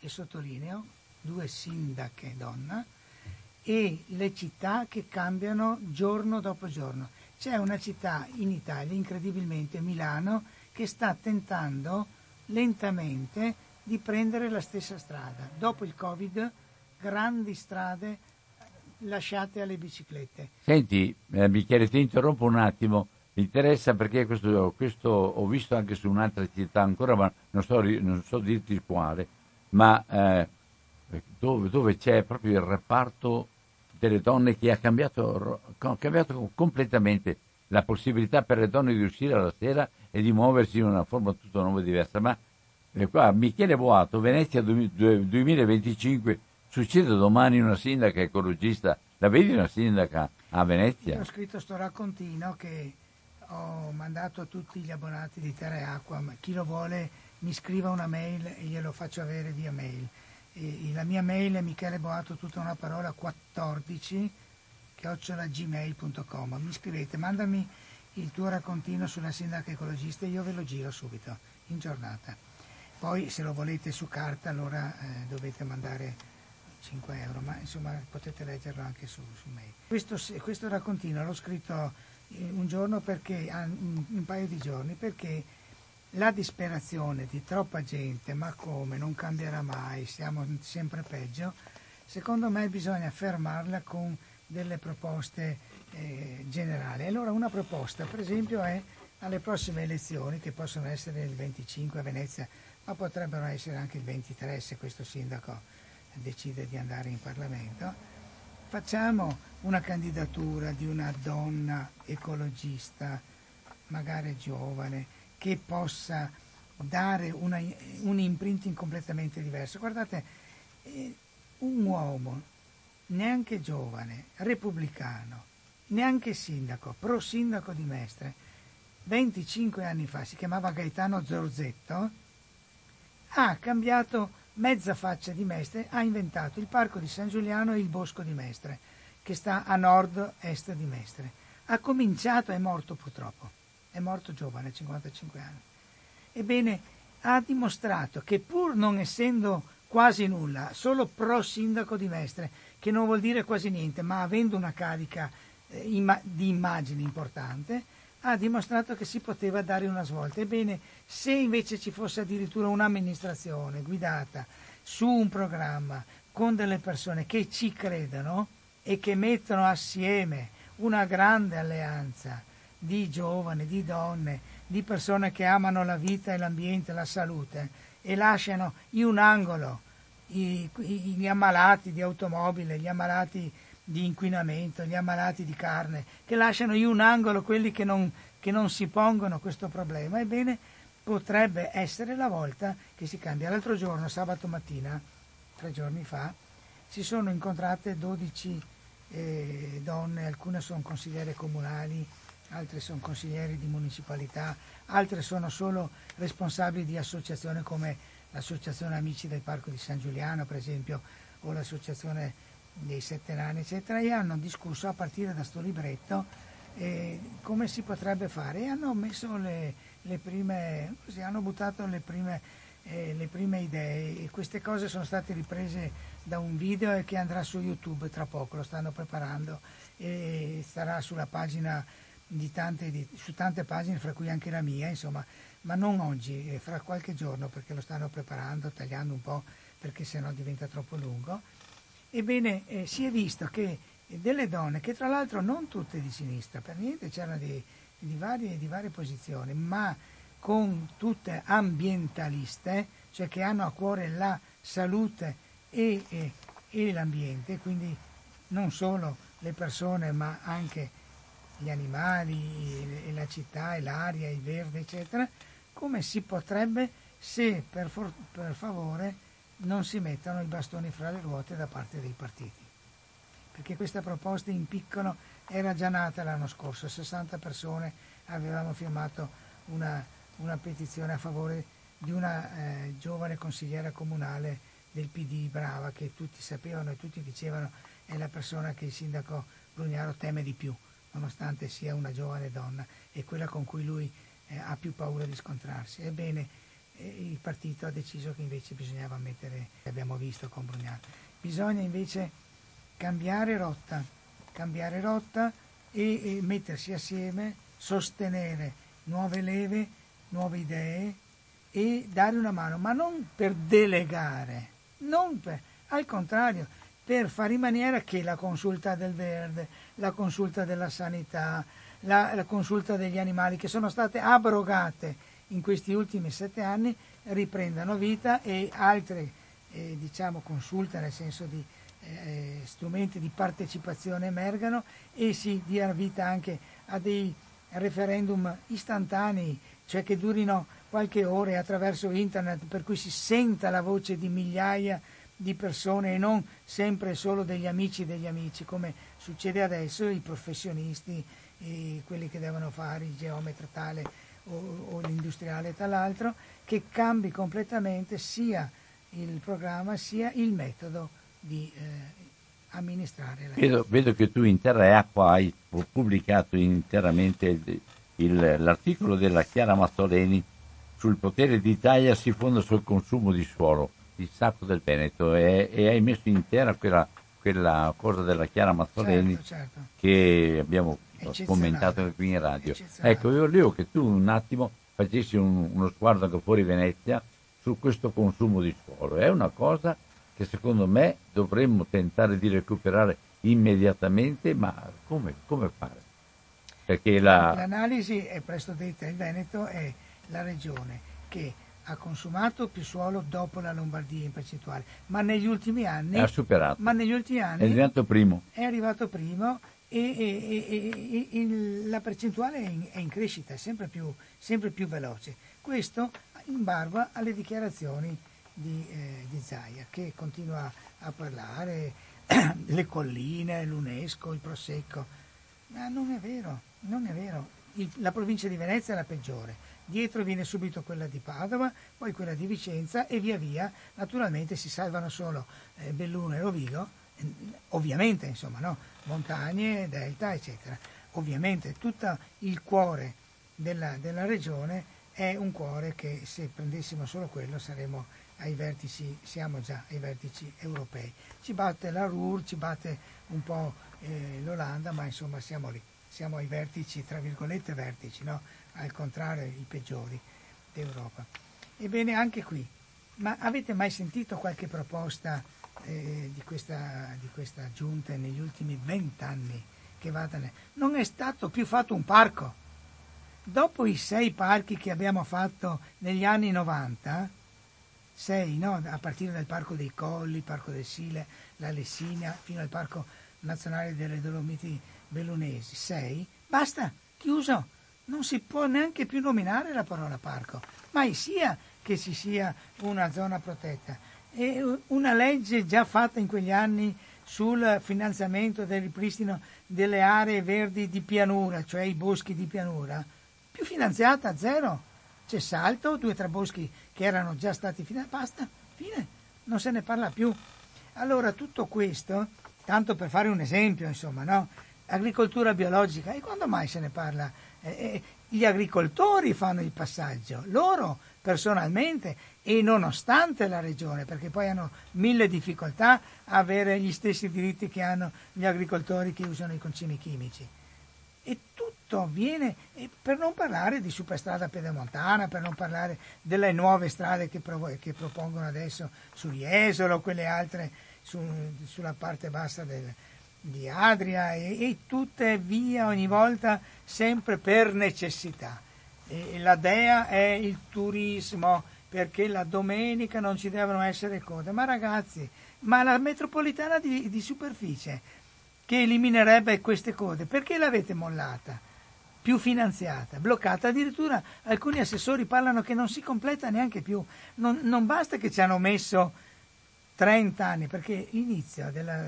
e sottolineo, due sindache donna, e le città che cambiano giorno dopo giorno. C'è una città in Italia, incredibilmente Milano, che sta tentando lentamente di prendere la stessa strada. Dopo il Covid, grandi strade lasciate alle biciclette. Senti, eh, Michele, ti interrompo un attimo. Mi interessa perché questo, questo, ho visto anche su un'altra città ancora, ma non so, non so dirti quale, ma eh, dove, dove, c'è proprio il reparto delle donne che ha cambiato, ha cambiato completamente la possibilità per le donne di uscire la sera e di muoversi in una forma tutta nuova e diversa. Ma eh, qua Michele Boato, Venezia 2025 Succede domani una sindaca ecologista, la vedi una sindaca a Venezia? Io ho scritto sto raccontino che ho mandato a tutti gli abbonati di Terra e Acqua, chi lo vuole mi scriva una mail e glielo faccio avere via mail. E la mia mail è micheleboato tutta una parola 14 chiocciolagmail.com mi scrivete, mandami il tuo raccontino sulla sindaca ecologista e io ve lo giro subito in giornata. Poi se lo volete su carta allora eh, dovete mandare 5 euro, ma insomma potete leggerlo anche su, su mail. Questo, questo raccontino l'ho scritto un giorno perché, un paio di giorni, perché la disperazione di troppa gente, ma come, non cambierà mai, siamo sempre peggio, secondo me bisogna fermarla con delle proposte eh, generali. Allora una proposta, per esempio, è alle prossime elezioni, che possono essere il 25 a Venezia, ma potrebbero essere anche il 23 se questo sindaco decide di andare in Parlamento, facciamo una candidatura di una donna ecologista, magari giovane, che possa dare una, un imprinting completamente diverso. Guardate, eh, un uomo neanche giovane, repubblicano, neanche sindaco, pro sindaco di Mestre, 25 anni fa, si chiamava Gaetano Zorzetto, ha cambiato mezza faccia di Mestre, ha inventato il parco di San Giuliano e il bosco di Mestre, che sta a nord-est di Mestre. Ha cominciato, è morto purtroppo, è morto giovane, 55 anni. Ebbene, ha dimostrato che pur non essendo quasi nulla, solo pro sindaco di Mestre, che non vuol dire quasi niente, ma avendo una carica eh, di immagine importante, ha dimostrato che si poteva dare una svolta. Ebbene, se invece ci fosse addirittura un'amministrazione guidata su un programma con delle persone che ci credono e che mettono assieme una grande alleanza di giovani, di donne, di persone che amano la vita e l'ambiente, la salute e lasciano in un angolo gli ammalati di automobile, gli ammalati di inquinamento, gli ammalati di carne, che lasciano in un angolo quelli che non, che non si pongono questo problema, ebbene potrebbe essere la volta che si cambia. L'altro giorno, sabato mattina, tre giorni fa, si sono incontrate 12 eh, donne, alcune sono consigliere comunali, altre sono consiglieri di municipalità, altre sono solo responsabili di associazioni come l'Associazione Amici del Parco di San Giuliano, per esempio, o l'Associazione dei sette nani, eccetera, e hanno discusso a partire da questo libretto eh, come si potrebbe fare e hanno messo le, le prime, così, hanno buttato le prime, eh, le prime idee e queste cose sono state riprese da un video che andrà su YouTube tra poco, lo stanno preparando e starà sulla pagina di tante, di, su tante pagine, fra cui anche la mia, insomma, ma non oggi, fra qualche giorno perché lo stanno preparando, tagliando un po' perché sennò diventa troppo lungo. Ebbene, eh, si è visto che delle donne, che tra l'altro non tutte di sinistra, per niente c'erano di, di, varie, di varie posizioni, ma con tutte ambientaliste, cioè che hanno a cuore la salute e, e, e l'ambiente, quindi non solo le persone ma anche gli animali, e la città, e l'aria, il verde, eccetera, come si potrebbe se per, for- per favore non si mettano i bastoni fra le ruote da parte dei partiti. Perché questa proposta in piccolo era già nata l'anno scorso, 60 persone avevamo firmato una, una petizione a favore di una eh, giovane consigliera comunale del PD brava che tutti sapevano e tutti dicevano è la persona che il sindaco Brugnaro teme di più, nonostante sia una giovane donna e quella con cui lui eh, ha più paura di scontrarsi. Ebbene, il partito ha deciso che invece bisognava mettere, abbiamo visto con Brugnaro, bisogna invece cambiare rotta, cambiare rotta e, e mettersi assieme, sostenere nuove leve, nuove idee e dare una mano, ma non per delegare, non per, al contrario, per fare in maniera che la consulta del verde, la consulta della sanità, la, la consulta degli animali che sono state abrogate in questi ultimi sette anni riprendano vita e altre eh, diciamo, consulte nel senso di eh, strumenti di partecipazione emergano e si dia vita anche a dei referendum istantanei, cioè che durino qualche ora attraverso internet per cui si senta la voce di migliaia di persone e non sempre solo degli amici degli amici, come succede adesso, i professionisti, quelli che devono fare il geometra tale o, o l'industriale tal'altro, che cambi completamente sia il programma sia il metodo di eh, amministrare la vedo, vedo, che tu in Terra Acqua hai pubblicato interamente il, il, l'articolo della Chiara Mazzoleni sul potere d'Italia si fonda sul consumo di suolo il Sacco del Veneto e, e hai messo in terra quella, quella, cosa della Chiara Mazzoleni certo, certo. che abbiamo commentato qui in radio. Ecco, io volevo che tu un attimo facessi un, uno sguardo anche fuori Venezia su questo consumo di suolo. È una cosa che secondo me dovremmo tentare di recuperare immediatamente, ma come, come fare? Perché la... L'analisi è presto detta, il Veneto è la regione che ha consumato più suolo dopo la Lombardia in percentuale, ma negli ultimi anni... Ha superato. Ma negli ultimi anni... È arrivato primo. È arrivato primo e, e, e, e il, la percentuale è in, è in, crescita, è sempre più, sempre più veloce. Questo in barba alle dichiarazioni di, eh, di Zaia, che continua a parlare, le colline, l'UNESCO, il Prosecco. Ma non è vero, non è vero. Il, la provincia di Venezia è la peggiore dietro viene subito quella di Padova, poi quella di Vicenza e via via naturalmente si salvano solo eh, Belluno e Rovigo, eh, ovviamente insomma no? montagne, delta eccetera. Ovviamente tutto il cuore della, della regione è un cuore che se prendessimo solo quello saremmo ai vertici, siamo già ai vertici europei. Ci batte la Ruhr, ci batte un po' eh, l'Olanda, ma insomma siamo lì, siamo ai vertici, tra virgolette vertici, no? Al contrario i peggiori d'Europa. Ebbene anche qui, ma avete mai sentito qualche proposta eh, di, questa, di, questa, giunta negli ultimi vent'anni che vada? Non è stato più fatto un parco. Dopo i sei parchi che abbiamo fatto negli anni 90, sei, no? a partire dal Parco dei Colli, Parco del Sile, la Lessina, fino al Parco Nazionale delle Dolomiti Bellunesi, sei, basta, chiuso non si può neanche più nominare la parola parco, mai sia che ci sia una zona protetta. E una legge già fatta in quegli anni sul finanziamento del ripristino delle aree verdi di pianura, cioè i boschi di pianura, più finanziata, zero. C'è salto, due o tre boschi che erano già stati finanziati, basta, fine, non se ne parla più. Allora tutto questo, tanto per fare un esempio, insomma, no? Agricoltura biologica, e quando mai se ne parla eh, eh, gli agricoltori fanno il passaggio, loro personalmente e nonostante la regione, perché poi hanno mille difficoltà a avere gli stessi diritti che hanno gli agricoltori che usano i concimi chimici. E tutto avviene, per non parlare di superstrada pedemontana, per non parlare delle nuove strade che, provo- che propongono adesso su Jesolo, quelle altre su, sulla parte bassa del, di Adria e, e, tutte via ogni volta sempre per necessità. E la dea è il turismo perché la domenica non ci devono essere code. Ma ragazzi, ma la metropolitana di, di superficie che eliminerebbe queste code, perché l'avete mollata? Più finanziata, bloccata. Addirittura alcuni assessori parlano che non si completa neanche più. Non, non basta che ci hanno messo 30 anni, perché l'inizio della,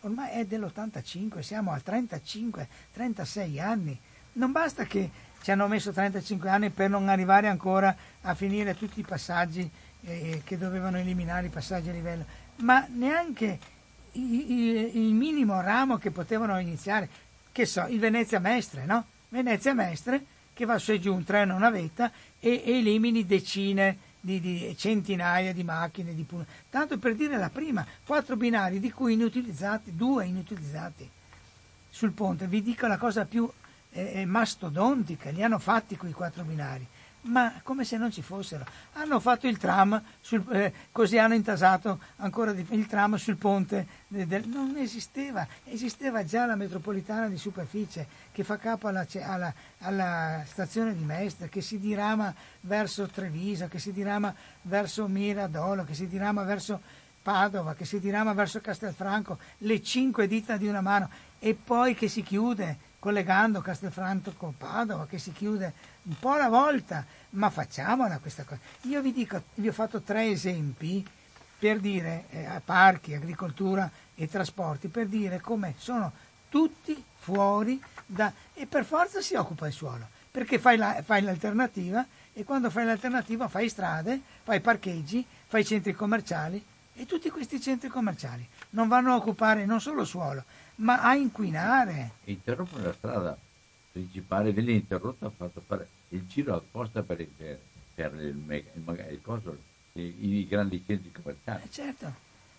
ormai è dell'85, siamo a 35-36 anni. Non basta che ci hanno messo 35 anni per non arrivare ancora a finire tutti i passaggi eh, che dovevano eliminare i passaggi a livello, ma neanche il, il minimo ramo che potevano iniziare, che so, il Venezia Mestre, no? Venezia Mestre che va su e giù un treno, una vetta e, e elimini decine di, di, centinaia di macchine, di pun- tanto per dire la prima, quattro binari di cui inutilizzati, due inutilizzati sul ponte. Vi dico la cosa più eh, mastodontica, li hanno fatti quei quattro binari ma come se non ci fossero. Hanno fatto il tram, sul, eh, così hanno intasato ancora di, il tram sul ponte. De, de, non esisteva, esisteva già la metropolitana di superficie che fa capo alla, alla, alla, stazione di Mestre, che si dirama verso Treviso, che si dirama verso Miradolo, che si dirama verso Padova, che si dirama verso Castelfranco, le cinque dita di una mano e poi che si chiude collegando Castelfranco con Padova, che si chiude un po' alla volta, ma facciamola questa cosa. Io vi dico, vi ho fatto tre esempi per dire, eh, parchi, agricoltura e trasporti, per dire come sono tutti fuori da... e per forza si occupa il suolo, perché fai, la, fai l'alternativa e quando fai l'alternativa fai strade, fai parcheggi, fai centri commerciali e tutti questi centri commerciali non vanno a occupare non solo suolo, ma a inquinare. Interrompono la strada principale, viene interrotta, ha fatto fare il giro apposta per, per, per il, il, il coso, i, i, grandi centri commerciali. Eh certo,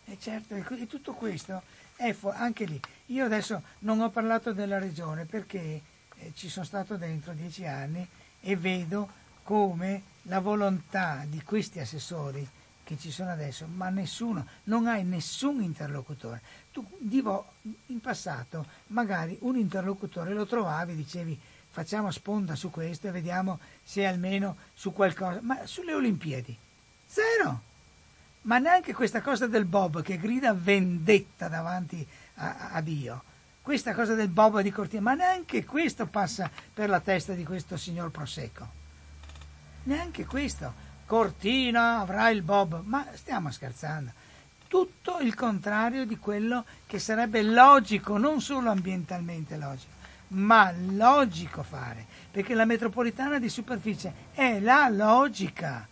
eh certo, e tutto questo è fu- anche lì. Io adesso non ho parlato della regione perché eh, ci sono stato dentro dieci anni e vedo come la volontà di questi assessori che ci sono adesso, ma nessuno, non hai nessun interlocutore. Tu in passato magari un interlocutore lo trovavi, dicevi facciamo sponda su questo e vediamo se almeno su qualcosa, ma sulle Olimpiadi, zero. Ma neanche questa cosa del Bob che grida vendetta davanti a, a Dio, questa cosa del Bob di Cortina, ma neanche questo passa per la testa di questo signor Prosecco. Neanche questo. Cortina avrà il Bob, ma stiamo scherzando. Tutto il contrario di quello che sarebbe logico, non solo ambientalmente logico, ma logico fare, perché la metropolitana di superficie è la logica,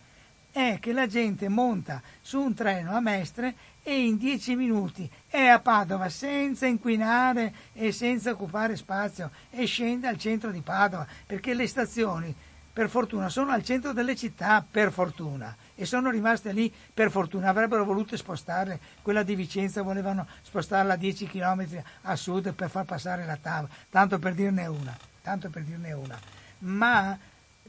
è che la gente monta su un treno a Mestre e in dieci minuti è a Padova senza inquinare e senza occupare spazio e scende al centro di Padova, perché le stazioni per fortuna sono al centro delle città, per fortuna, e sono rimaste lì per fortuna. Avrebbero voluto spostarle, quella di Vicenza volevano spostarla a 10 km a sud per far passare la TAV, tanto per dirne una, tanto per dirne una. Ma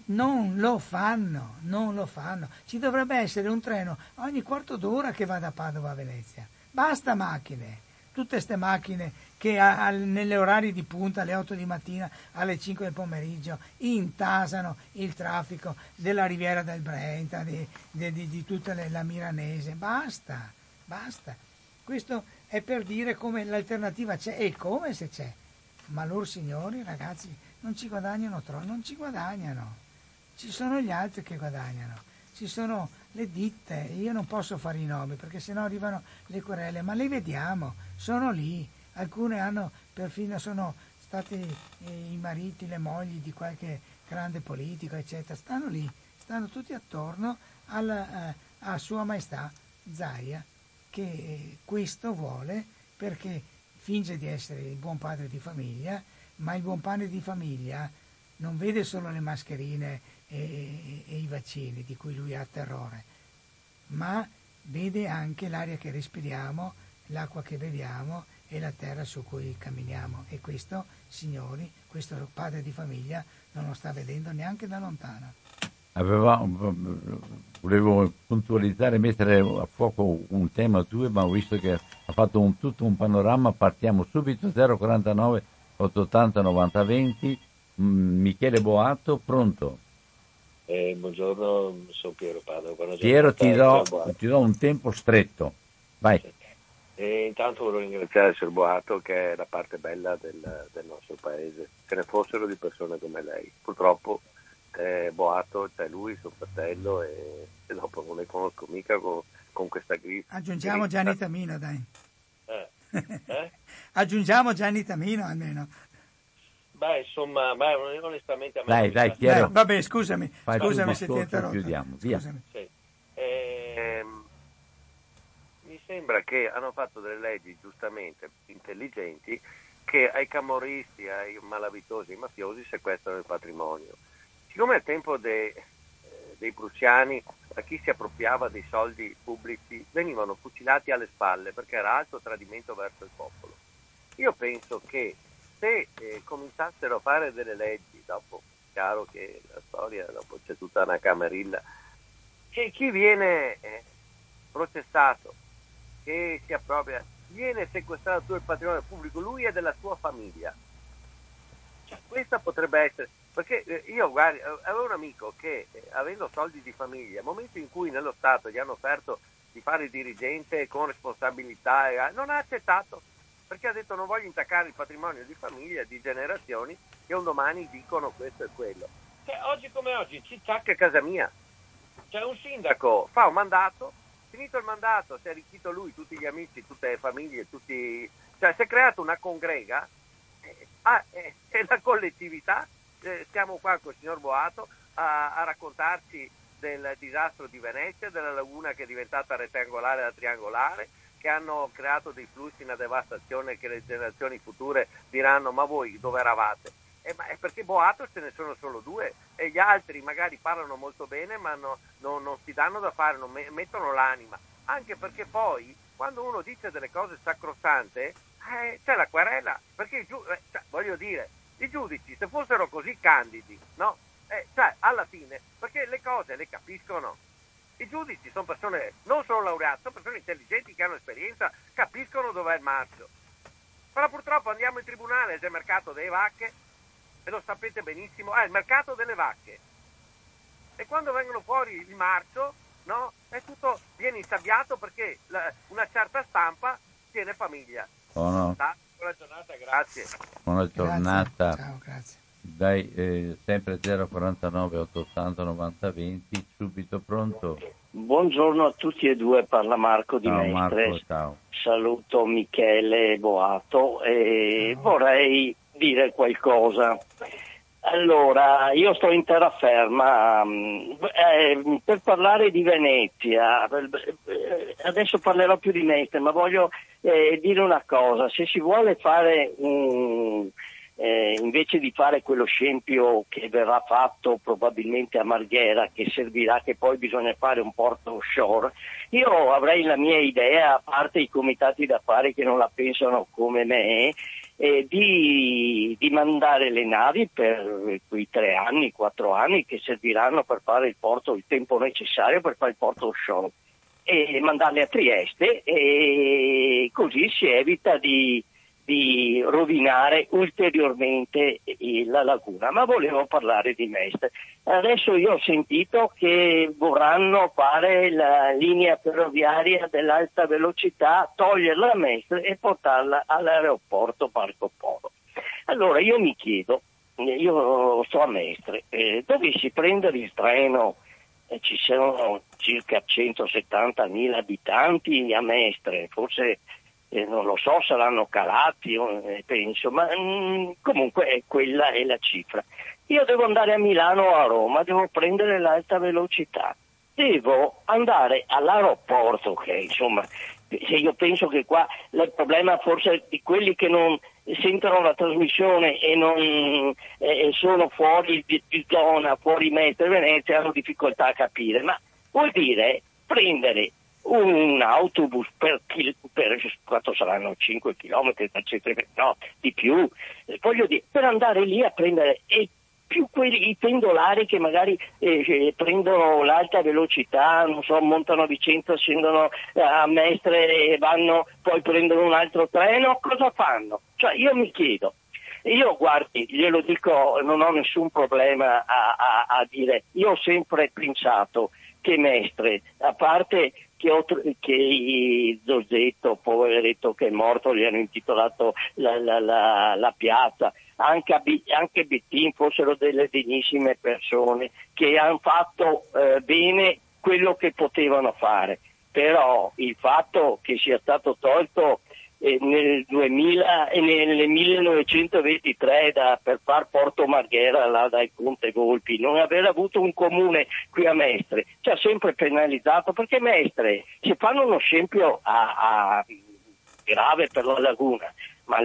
non lo fanno, non lo fanno. Ci dovrebbe essere un treno ogni quarto d'ora che va da Padova a Venezia. Basta macchine, tutte queste macchine che a, nelle orari di punta, alle 8 di mattina, alle 5 del pomeriggio, intasano il traffico della riviera del Brenta, di, di, di, di tutta la Milanese. Basta, basta. Questo è per dire come l'alternativa c'è e come se c'è. Ma loro signori, ragazzi, non ci guadagnano troppo, non ci guadagnano. Ci sono gli altri che guadagnano. Ci sono le ditte, io non posso fare i nomi perché sennò arrivano le querele, ma le vediamo, sono lì. Alcune hanno perfino sono stati eh, i mariti, le mogli di qualche grande politico, eccetera, stanno lì, stanno tutti attorno alla, eh, a Sua Maestà Zaia, che eh, questo vuole perché finge di essere il buon padre di famiglia, ma il buon padre di famiglia non vede solo le mascherine e, e, i vaccini di cui lui ha terrore, ma vede anche l'aria che respiriamo l'acqua che beviamo e la terra su cui camminiamo. E questo, signori, questo padre di famiglia non lo sta vedendo neanche da lontano. Aveva, volevo puntualizzare, mettere a fuoco un tema tuo, ma ho visto che ha fatto un, tutto un panorama. Partiamo subito 049 880 90 20. Michele Boato, pronto? Eh, buongiorno, sono Piero Padova. Piero, ti do, ti do, un tempo stretto. Vai. E intanto volevo ringraziare il Sir Boato che è la parte bella del, del, nostro paese. Ce ne fossero di persone come lei. Purtroppo eh, Boato c'è lui, suo fratello e, e, dopo non le conosco mica con, con questa griffa. Aggiungiamo Gianni Tamino, dai. Eh. Eh? Aggiungiamo Gianni Tamino almeno. Beh, insomma, beh, onestamente a me Dai, dai, Piero. Dai, vabbè, scusami, Fai scusami se ti interrompo. chiudiamo, via. Sì. Ehm, mi sembra che hanno fatto delle leggi giustamente intelligenti che ai camorristi, ai malavitosi, ai mafiosi sequestrano il patrimonio. Siccome al tempo dei, eh, dei prussiani a chi si appropriava dei soldi pubblici venivano fucilati alle spalle perché era alto tradimento verso il popolo. Io penso che se eh, cominciassero a fare delle leggi, dopo chiaro che la storia, dopo c'è tutta una camerilla, che chi viene eh, processato, che si appropria, viene sequestrato tutto il patrimonio pubblico, lui e della sua famiglia. Cioè, questa potrebbe essere, perché eh, io guardi, avevo un amico che eh, avendo soldi di famiglia, momento in cui nello Stato gli hanno offerto di fare il dirigente con responsabilità, non ha accettato perché ha detto non voglio intaccare il patrimonio di famiglia, di generazioni che un domani dicono questo e quello. Cioè, oggi come oggi ci tacca casa mia. Cioè un sindaco fa un mandato, finito il mandato, si è arricchito lui, tutti gli amici, tutte le famiglie, tutti... cioè si è creata una congrega eh, ah, eh, la collettività, eh, siamo qua con il signor Boato a, a raccontarci del disastro di Venezia, della laguna che è diventata rettangolare da triangolare, che hanno creato dei flussi, una devastazione che le generazioni future diranno ma voi dove eravate? Eh, ma è perché Boato ce ne sono solo due e gli altri magari parlano molto bene ma no, no, non si danno da fare, non me, mettono l'anima. Anche perché poi quando uno dice delle cose sacrosante eh, c'è la querela, perché eh, cioè, voglio dire, i giudici se fossero così candidi, no? Eh, cioè, alla fine, perché le cose le capiscono, i giudici sono persone non solo laureate, sono persone intelligenti che hanno esperienza, capiscono dov'è il marcio. Però purtroppo andiamo in tribunale, c'è il mercato delle vacche, e lo sapete benissimo, è il mercato delle vacche. E quando vengono fuori il marcio, no, è tutto, viene insabbiato perché la, una certa stampa tiene famiglia. Oh no. Buona giornata, grazie. Buona giornata. Grazie. Ciao, grazie. Dai, eh, sempre 049 880 90 20, subito pronto. Buongiorno a tutti e due, parla Marco di Ciao Mestre. Marco, ciao. Saluto Michele Boato e vorrei dire qualcosa. Allora, io sto in terraferma mm, eh, per parlare di Venezia, eh, adesso parlerò più di Mestre, ma voglio eh, dire una cosa, se si vuole fare un, eh, invece di fare quello scempio che verrà fatto probabilmente a Marghera, che servirà che poi bisogna fare un porto offshore, io avrei la mia idea, a parte i comitati d'affari che non la pensano come me, eh, di, di, mandare le navi per quei tre anni, quattro anni che serviranno per fare il porto, il tempo necessario per fare il porto offshore e mandarle a Trieste e così si evita di, di rovinare ulteriormente la laguna, ma volevo parlare di Mestre. Adesso io ho sentito che vorranno fare la linea ferroviaria dell'alta velocità, toglierla a Mestre e portarla all'aeroporto Marco Polo. Allora io mi chiedo, io sto a Mestre, eh, dovessi prendere il treno, eh, ci sono circa 170.000 abitanti a Mestre, forse eh, non lo so, saranno calati, eh, penso, ma mh, mm, comunque quella è la cifra. Io devo andare a Milano o a Roma, devo prendere l'alta velocità, devo andare all'aeroporto, che insomma, io penso che qua il problema forse di quelli che non sentono la trasmissione e non eh, sono fuori di, di zona, fuori metro Venezia, hanno difficoltà a capire, ma vuol dire prendere un autobus per, per quanto saranno 5 km, no, di più, voglio dire, per andare lì a prendere e più quelli, i pendolari che magari eh, prendono l'alta velocità, non so, montano a Vicenza, scendono eh, a Mestre e vanno, poi prendono un altro treno, cosa fanno? Cioè io mi chiedo, io guardi, glielo dico, non ho nessun problema a, a, a dire, io ho sempre pensato che Mestre, a parte che, che Zozzetto, poveretto che è morto, gli hanno intitolato la, la, la, la piazza, anche, anche Bettin fossero delle degnissime persone che hanno fatto eh, bene quello che potevano fare, però il fatto che sia stato tolto nel 2000 e nel 1923 da, per far Porto Marghera là dai Conte Volpi, non aver avuto un comune qui a Mestre, ci ha sempre penalizzato perché Mestre si fanno uno scempio a, a grave per la laguna, ma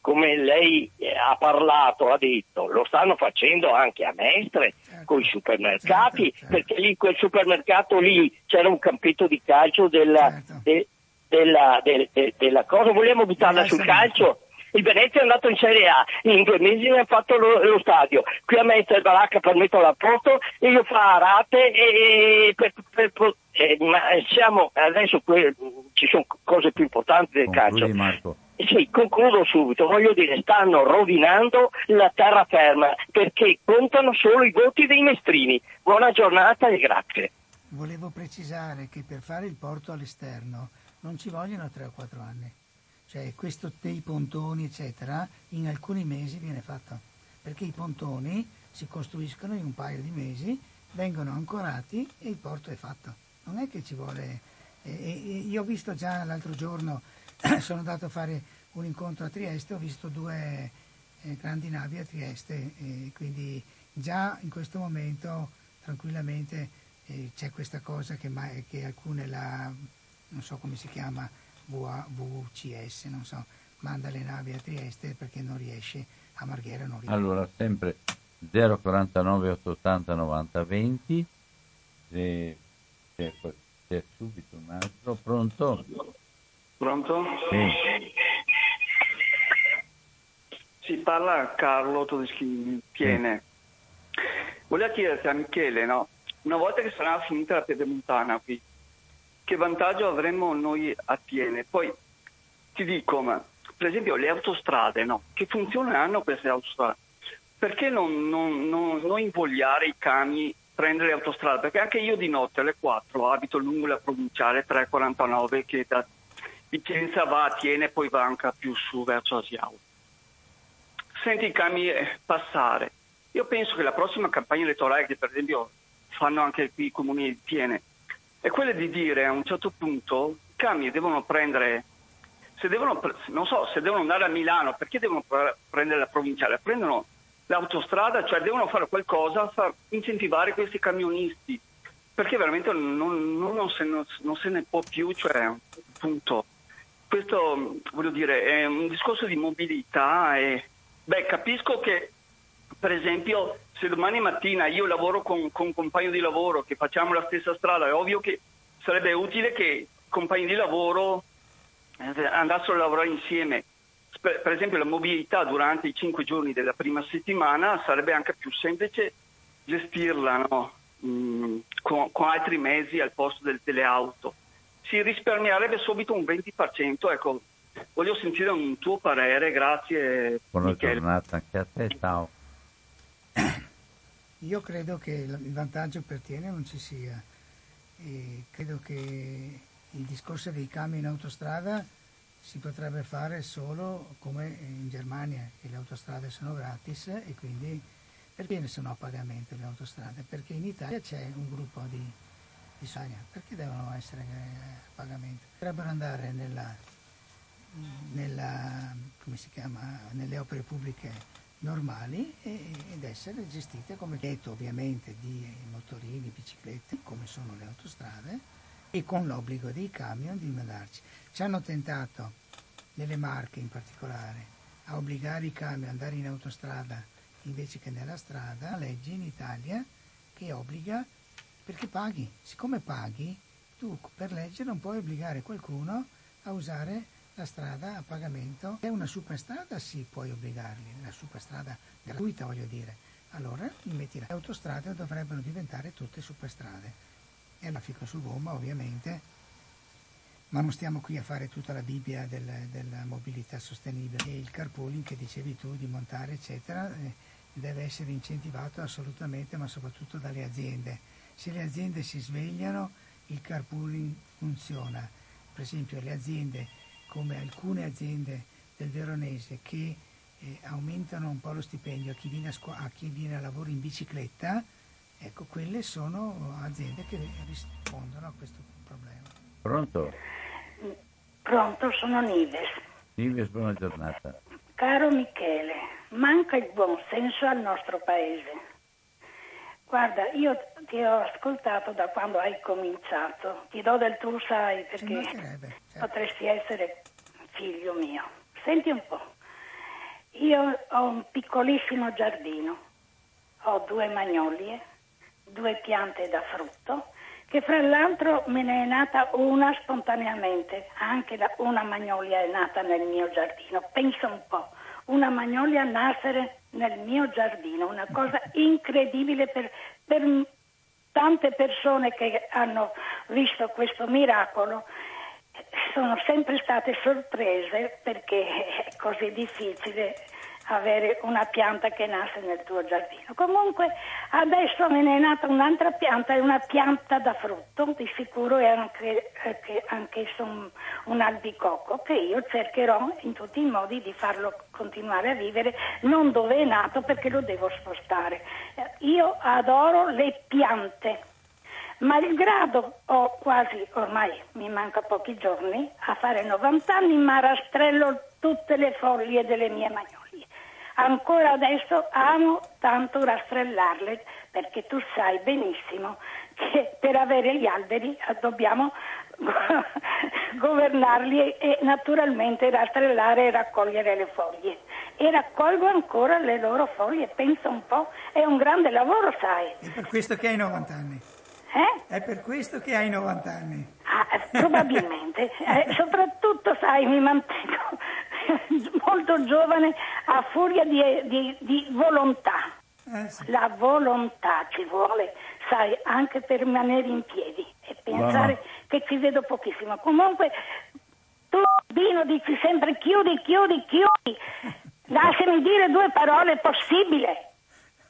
come lei eh, ha parlato, ha detto, lo stanno facendo anche a Mestre certo. con i supermercati, certo, certo. perché lì quel supermercato lì c'era un campetto di calcio della, certo. de, della, de, de, della, cosa, vogliamo buttarla sul calcio? Il Venezia è andato in Serie A, in due mesi ne ha fatto lo, lo stadio. Qui a Mestre il Baracca per metterlo a posto e io fa a rate e, per, per, per, eh, ma siamo adesso que, ci sono cose più importanti del Concludi, calcio. Marco. Sì, concludo subito, voglio dire, stanno rovinando la terraferma perché contano solo i voti dei mestrini. Buona giornata e grazie. Volevo precisare che per fare il porto all'esterno non ci vogliono 3 o 4 anni, cioè questo dei pontoni eccetera in alcuni mesi viene fatto, perché i pontoni si costruiscono in un paio di mesi, vengono ancorati e il porto è fatto. Non è che ci vuole... Eh, io ho visto già l'altro giorno sono andato a fare un incontro a Trieste, ho visto due eh, grandi navi a Trieste, eh, quindi già in questo momento tranquillamente eh, c'è questa cosa che, che, alcune, la, non so come si chiama, VCS, non so, manda le navi a Trieste perché non riesce, a Marghera non riesce. Allora, sempre 049 880 90 20, c'è, c'è subito un altro, pronto? Pronto? Sì. Si parla Carlo Todeschi Tiene. Sì. Volevo chiederti a Michele, no? una volta che sarà finita la pedemontana qui, che vantaggio avremo noi a Tiene? Poi ti dico, ma per esempio le autostrade, no? Che funzione hanno queste autostrade? Perché non, non, non, non invogliare i cani prendere le autostrade? Perché anche io di notte alle 4 abito lungo la provinciale 349 che da Vicenza va a Tiene e poi va anche più su verso Asiao. Senti i camion eh, passare. Io penso che la prossima campagna elettorale, che per esempio fanno anche qui i comuni di Tiene, è quella di dire a un certo punto i camion devono prendere, se devono, non so, se devono andare a Milano, perché devono prendere la provinciale? Prendono l'autostrada, cioè devono fare qualcosa per incentivare questi camionisti, perché veramente non, non, non, se, non se, ne può più, cioè appunto questo voglio dire è un discorso di mobilità e beh, capisco che per esempio se domani mattina io lavoro con, con, un compagno di lavoro che facciamo la stessa strada è ovvio che sarebbe utile che i compagni di lavoro eh, andassero a lavorare insieme per, per esempio la mobilità durante i cinque giorni della prima settimana sarebbe anche più semplice gestirla no? mm, con, con, altri mezzi al posto del, delle auto si risparmierebbe subito un 20%. Ecco, voglio sentire un tuo parere, grazie. Buona Michele. giornata anche a te, ciao. Io credo che il vantaggio per Tiene non ci sia. E credo che il discorso dei camion in autostrada si potrebbe fare solo come in Germania, che le autostrade sono gratis e quindi perché ne sono a pagamento le autostrade? Perché in Italia c'è un gruppo di bisogna, perché devono essere a pagamento? Dovrebbero andare nella, nella, nelle opere pubbliche normali ed essere gestite come detto ovviamente di motorini, biciclette, come sono le autostrade e con l'obbligo dei camion di mandarci. Ci hanno tentato, nelle Marche in particolare, a obbligare i camion ad andare in autostrada invece che nella strada, legge in Italia che obbliga perché paghi, siccome paghi, tu per legge non puoi obbligare qualcuno a usare la strada a pagamento. È una superstrada, sì, puoi obbligarli, una superstrada gratuita voglio dire. Allora metti le autostrade dovrebbero diventare tutte superstrade. E la fico su gomma ovviamente, ma non stiamo qui a fare tutta la Bibbia del, della mobilità sostenibile. E il carpooling che dicevi tu di montare eccetera eh, deve essere incentivato assolutamente, ma soprattutto dalle aziende. Se le aziende si svegliano il carpooling funziona. Per esempio le aziende come alcune aziende del Veronese che eh, aumentano un po' lo stipendio a chi, viene a, scu- a chi viene a lavoro in bicicletta, ecco, quelle sono aziende che rispondono a questo problema. Pronto? Pronto, sono Nives. Nives, buona giornata. Caro Michele, manca il buon senso al nostro paese. Guarda, io ti ho ascoltato da quando hai cominciato, ti do del tu sai perché certo. potresti essere figlio mio. Senti un po', io ho un piccolissimo giardino, ho due magnolie, due piante da frutto, che fra l'altro me ne è nata una spontaneamente, anche una magnolia è nata nel mio giardino, pensa un po' una magnolia nascere nel mio giardino, una cosa incredibile per, per tante persone che hanno visto questo miracolo. Sono sempre state sorprese perché è così difficile avere una pianta che nasce nel tuo giardino. Comunque adesso me ne è nata un'altra pianta, è una pianta da frutto, di sicuro è anche, anche, anch'esso un, un albicocco che io cercherò in tutti i modi di farlo continuare a vivere, non dove è nato perché lo devo spostare. Io adoro le piante. Malgrado ho quasi, ormai mi manca pochi giorni, a fare 90 anni, ma rastrello tutte le foglie delle mie magnolie ancora adesso amo tanto rastrellarle perché tu sai benissimo che per avere gli alberi dobbiamo governarli e naturalmente rastrellare e raccogliere le foglie. E raccolgo ancora le loro foglie, pensa un po', è un grande lavoro, sai. È per questo che hai 90 anni. Eh? È per questo che hai 90 anni. Ah, probabilmente. eh, soprattutto, sai, mi mantengo molto giovane a furia di, di, di volontà. Eh sì. La volontà ci vuole, sai, anche per rimanere in piedi e pensare wow. che ci vedo pochissimo. Comunque, tu, Bino, dici sempre chiudi, chiudi, chiudi. Lasciami dire due parole possibile.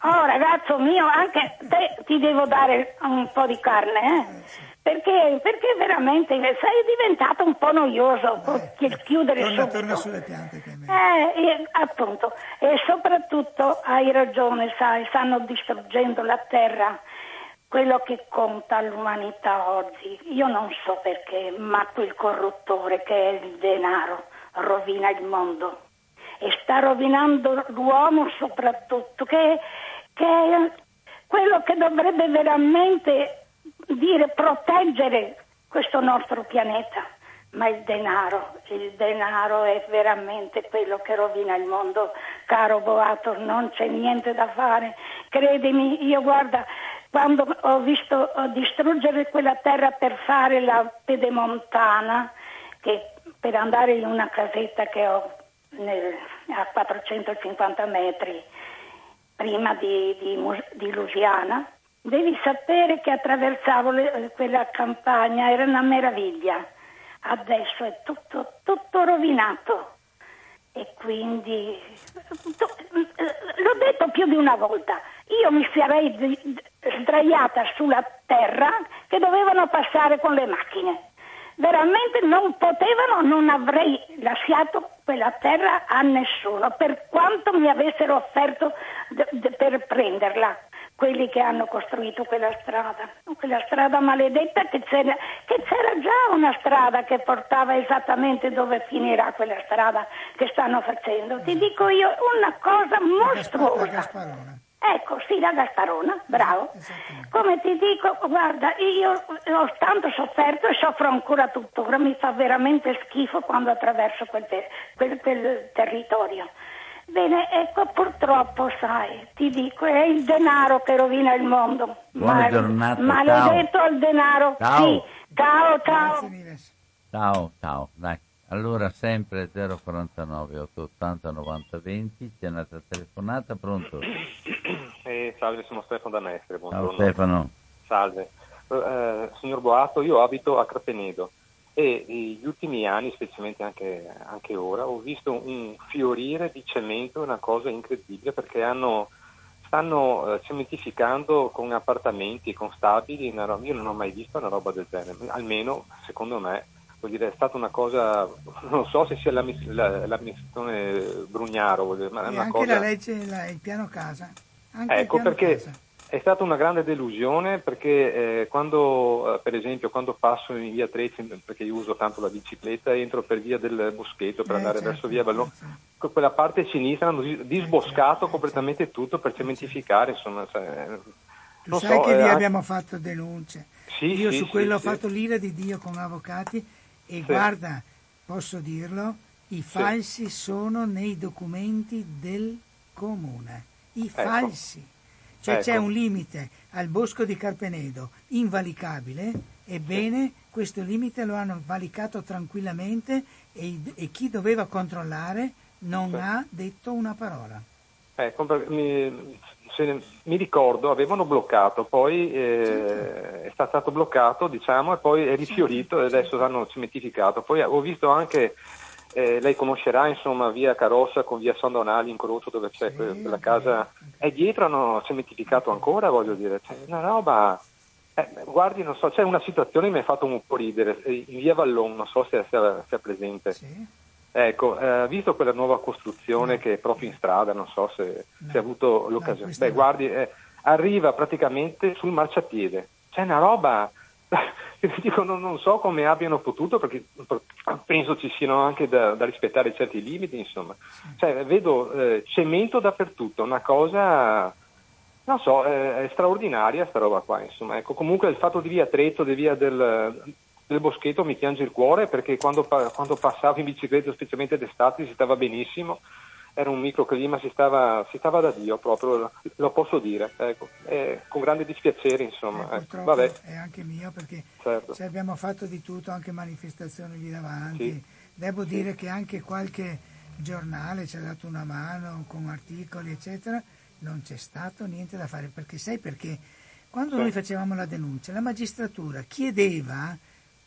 Oh, ragazzo mio, anche te ti devo dare un po' di carne, eh? eh sì. Perché, perché veramente sei diventato un po' noioso eh, chiudere torna, subito. torna sulle piante eh, e, appunto e soprattutto hai ragione sai stanno distruggendo la terra quello che conta l'umanità oggi. Io non so perché ma quel corruttore che è il denaro rovina il mondo. E sta rovinando l'uomo soprattutto che, che è quello che dovrebbe veramente dire proteggere questo nostro pianeta, ma il denaro, il denaro è veramente quello che rovina il mondo, caro Boato, non c'è niente da fare, credimi, io guarda, quando ho visto distruggere quella terra per fare la pedemontana, che per andare in una casetta che ho nel, a 450 metri prima di, di, di Lusiana, Devi sapere che attraversavo le, quella campagna, era una meraviglia. Adesso è tutto, tutto rovinato. E quindi, l'ho detto più di una volta, io mi sarei sdraiata sulla terra che dovevano passare con le macchine. Veramente non potevano, non avrei lasciato quella terra a nessuno, per quanto mi avessero offerto de, de, per prenderla quelli che hanno costruito quella strada, quella strada maledetta che c'era, che c'era, già una strada che portava esattamente dove finirà quella strada che stanno facendo. Ti dico io una cosa mostruosa. La Gasparona. Ecco, sì, la Gasparona, bravo. Come ti dico, guarda, io ho tanto sofferto e soffro ancora tuttora, mi fa veramente schifo quando attraverso quel, ter- quel, quel territorio Bene, ecco, purtroppo, sai, ti dico, è il denaro che rovina il mondo. Buona Ma- giornata, Maledetto il denaro. Ciao. Sì. Ciao, ciao. Ciao, ciao, dai. Allora sempre 049 880 90 20, c'è un'altra telefonata, pronto? Eh, salve, sono Stefano da Mestre, Ciao buongiorno. Stefano. Salve. Eh, signor Boato, io abito a Crapenedo e negli ultimi anni, specialmente anche, anche ora, ho visto un fiorire di cemento, una cosa incredibile perché hanno, stanno eh, cementificando con appartamenti, con stabili, una roba- io non ho mai visto una roba del genere, almeno secondo me. Vuol dire, è stata una cosa, non so se sia l'amministrazione Brugnaro, vuol dire, ma è una anche cosa... la legge, la- il piano casa. Anche il Ecco piano perché casa. È stata una grande delusione perché eh, quando, eh, per esempio, quando passo in via Trezzi, perché io uso tanto la bicicletta, entro per via del Boschetto per Eh, andare certo, verso via Ballone, con quella parte sinistra hanno dis- disboscato certo, completamente tutto per cementificare, insomma, cioè, Tu non sai so, che lì anche- abbiamo fatto denunce. Sì, Io sì, su sì, quello ho fatto l'ira di Dio con avvocati e guarda, posso dirlo, i falsi sono nei documenti del comune. I falsi. Cioè c'è Ecco. un limite al bosco di Carpenedo invalicabile, ebbene questo limite lo hanno valicato tranquillamente e, e chi doveva controllare non ha detto una parola. Ecco, mi, se mi ricordo, avevano bloccato, poi eh, è stato bloccato, diciamo, e poi è rifiorito e adesso hanno cementificato. Poi ho visto anche, eh, lei conoscerà, insomma, via Carossa con via San Donali, incrocio dove c'è Sì, que- quella casa, e dietro hanno cementificato ancora, voglio dire, cioè, una roba... eh, guardi, non so, c'è una situazione che mi ha fatto un po' ridere, eh, in via Vallon, non so se sia, presente. Sì? Ecco, eh, visto quella nuova costruzione che è proprio in strada, non so se, se ha avuto l'occasione. questa Beh, no. guardi, eh, arriva praticamente sul marciapiede. C'è una roba, dico, non, so come abbiano potuto, perché penso ci siano anche da, da rispettare certi limiti, insomma. Cioè, vedo eh, cemento dappertutto, una cosa, non so, eh, è straordinaria sta roba qua, insomma. Ecco, comunque il fatto di via Trezzo, di via del, del Boschetto mi piange il cuore perché quando, quando passavo in bicicletta, specialmente d'estate, si stava benissimo, era un microclima, si stava, si stava da Dio proprio, lo posso dire, ecco. Eh, con grande dispiacere, insomma. Eh, ecco. Vabbè, è anche mio perché certo. ci abbiamo fatto di tutto, anche manifestazioni lì davanti. Sì. Devo dire che anche qualche giornale ci ha dato una mano con articoli, eccetera. Non c'è stato niente da fare perché sai perché? Quando Sì. noi facevamo la denuncia, la magistratura chiedeva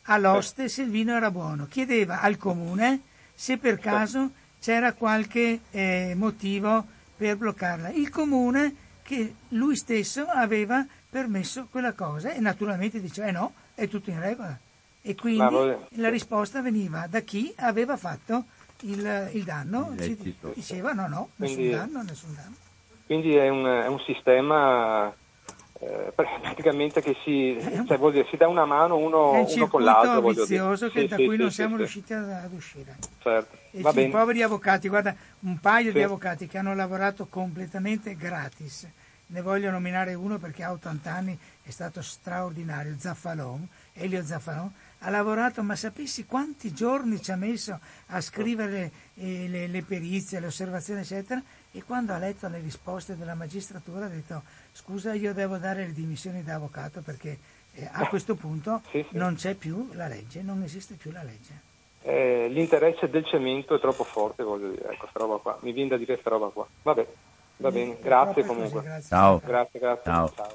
all'oste se il vino era buono, chiedeva al comune se per caso c'era qualche eh, motivo per bloccarla. Il comune che lui stesso aveva permesso quella cosa e naturalmente diceva eh no, è tutto in regola. E quindi voi- la risposta veniva da chi aveva fatto il, il danno, Illecito. diceva no, no, nessun Quindi- danno, nessun danno. Quindi è un, è un sistema eh, praticamente che si, cioè, vuol dire, si dà una mano uno, È un uno con l'altro. voglio dire. vizioso che- Sì, da sì, cui sì, non siamo riusciti ad, uscire. Certo. E i poveri avvocati, guarda, un paio di avvocati che hanno lavorato completamente gratis. Ne voglio nominare uno perché ha 80 anni, è stato straordinario, Zaffalon, Elio Zaffalon, ha lavorato, ma sapessi quanti giorni ci ha messo a scrivere eh, le, le perizie, le osservazioni, eccetera, e quando ha letto le risposte della magistratura ha detto scusa, io devo dare le dimissioni da avvocato perché eh, a questo punto Sì, sì. non c'è più la legge, non esiste più la legge. Eh, l'interesse del cemento è troppo forte, voglio dire, ecco, sta roba qua. Mi viene da dire sta roba qua. Vabbè, va bene, grazie è così, comunque. grazie. Ciao. Grazie, grazie. Ciao. Ciao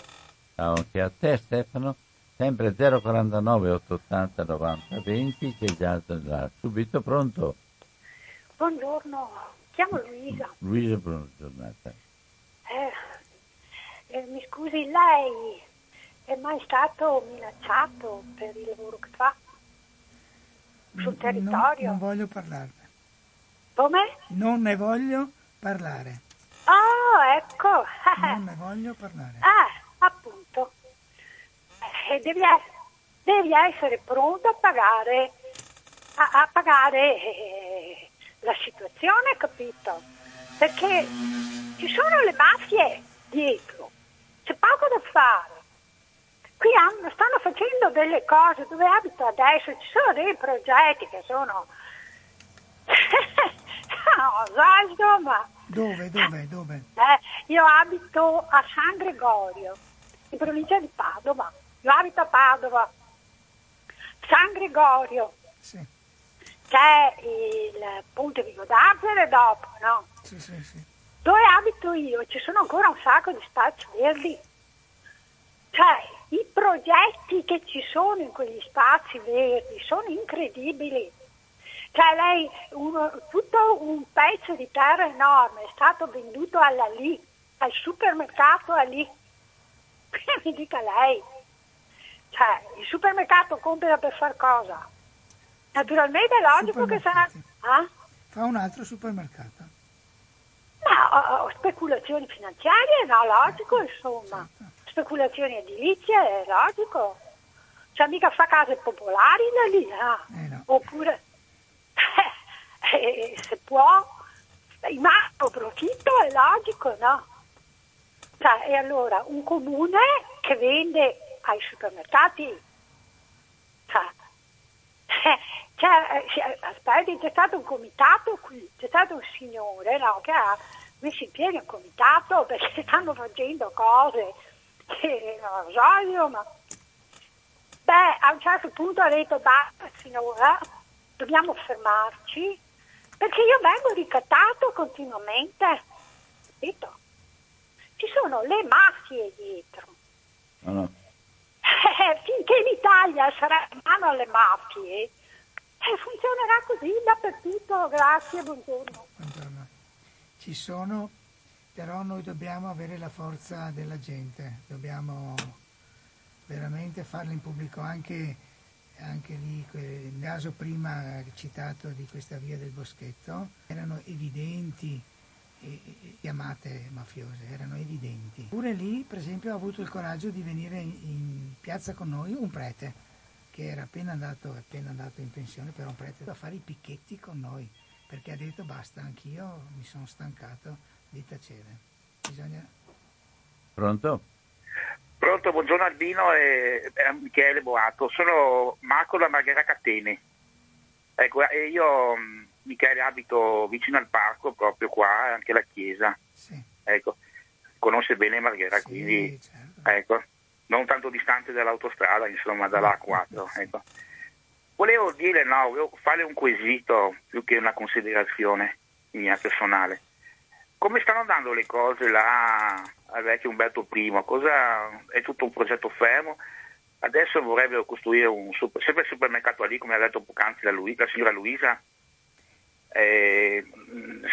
anche a te Stefano. Sempre 049 880 90 20, c'è già là. subito pronto. Buongiorno, chiamo Luisa. Luisa, buona giornata. Eh, eh, mi scusi, lei è mai stato minacciato per il lavoro che fa sul Non- territorio? non voglio parlarne. Come? Non ne voglio parlare. Oh, ecco. Non ne voglio parlare. Ah, appunto. Eh, devi, devi essere pronto a pagare, a, a pagare eh, la situazione, capito? Perché ci sono le mafie dietro, c'è poco da fare. Qui hanno- stanno facendo delle cose dove abito adesso, ci sono dei progetti che sono... no, sai insomma. Dove, dove, dove? Eh, io abito a San Gregorio, in provincia di Padova. Io abito a Padova. San Gregorio, Sì, c'è il Ponte Vigo d'Arzere dopo, no? sì, sì, sì. Dove abito io ci sono ancora un sacco di spazi verdi. Cioè, i progetti che ci sono in quegli spazi verdi sono incredibili. Cioè, lei, uno- tutto un pezzo di terra enorme è stato venduto alla lì, al supermercato a lì. Mi dica lei. Cioè, il supermercato compra per far cosa? Naturalmente è logico che sarà... Ah? Fa un altro supermercato. No, oh, speculazioni finanziarie, no, logico, insomma. Speculazioni edilizie, è logico. Cioè, mica fa case popolari da lì, ah. Eh no. Oppure, eh, se può, macro profitto è logico, no? Cioè, e allora, un comune che vende ai supermercati, cioè, eh, cioè, eh, eh, aspetti, c'è stato un comitato qui, c'è stato un signore no, che ha messo in piedi un comitato perché stanno facendo cose che non lo so, io, ma... Beh, a un certo punto ha detto basta signora, dobbiamo fermarci perché io vengo ricattato continuamente, capito? Ci sono le mafie dietro. No, no. Eh, finché l'Italia sarà in mano alle mafie, eh, funzionerà così dappertutto. Grazie, buongiorno. Buongiorno. Ci sono, però noi dobbiamo avere la forza della gente, dobbiamo veramente farlo in pubblico anche, anche lì, il caso prima citato di questa via del boschetto, erano evidenti eh, eh, chiamate mafiose, erano evidenti. Pure lì, per esempio, ha avuto il coraggio di venire in, in piazza con noi un prete, che era appena andato, appena andato in pensione, però un prete, a fare i picchetti con noi, perché ha detto basta, anch'io mi sono stancato di tacere. Bisogna... Pronto? Pronto, buongiorno Albino e, e Michele Boato. Sono Marco da Marghera Catene. Ecco, e io, mh, Michele, abito vicino al parco, proprio qua, anche la chiesa. Sì, Ecco, conosce bene Marghera, sì, quindi certo. ecco, non tanto distante dall'autostrada, insomma, dalla A4. Ecco. Volevo dire, no, volevo fare un quesito più che una considerazione mia personale. Come stanno andando le cose là al vecchio Umberto I? Cosa, è tutto un progetto fermo? Adesso vorrebbero costruire un super, sempre supermercato lì, come ha detto poc'anzi la, Lui- la signora Luisa. Eh,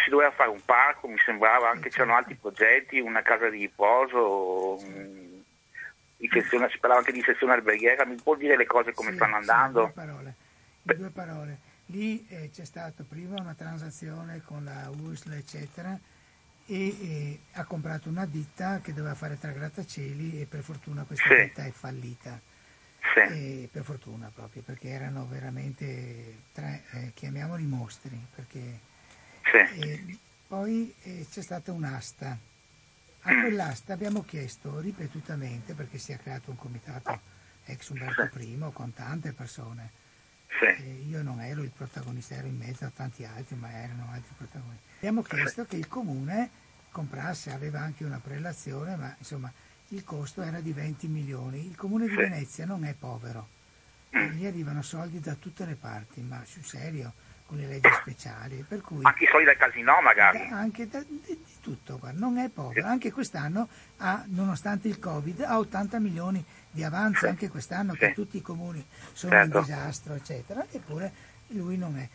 si doveva fare un parco, mi sembrava, anche c'erano altri progetti, una casa di riposo, mh, di sezione- si parlava anche di sezione alberghiera. Mi può dire le cose come Sì, stanno sì, andando? in due parole. In due parole. Lì eh, c'è stata prima una transazione con la USL, eccetera, e eh, ha comprato una ditta che doveva fare tre grattacieli e per fortuna questa Sì. ditta è fallita. Sì, E per fortuna proprio, perché erano veramente tre, eh, chiamiamoli mostri, perché sì, e poi eh, c'è stata un'asta. A Mm. quell'asta abbiamo chiesto ripetutamente, perché si è creato un comitato ex Umberto I con tante persone. sì, io non ero il protagonista, ero in mezzo a tanti altri, ma erano altri protagonisti. Abbiamo chiesto che il comune comprasse, aveva anche una prelazione, ma insomma il costo era di 20 milioni. Il comune di. Venezia non è povero, e gli arrivano soldi da tutte le parti, ma sul serio, con le leggi speciali, per cui anche i soldi del casino magari. anche da- di, di tutto, guarda, non è povero. Anche quest'anno, ha, nonostante il Covid, ha 80 milioni di avanzo, anche quest'anno che Sì. tutti i comuni sono Certo. in disastro, eccetera, eppure lui non è.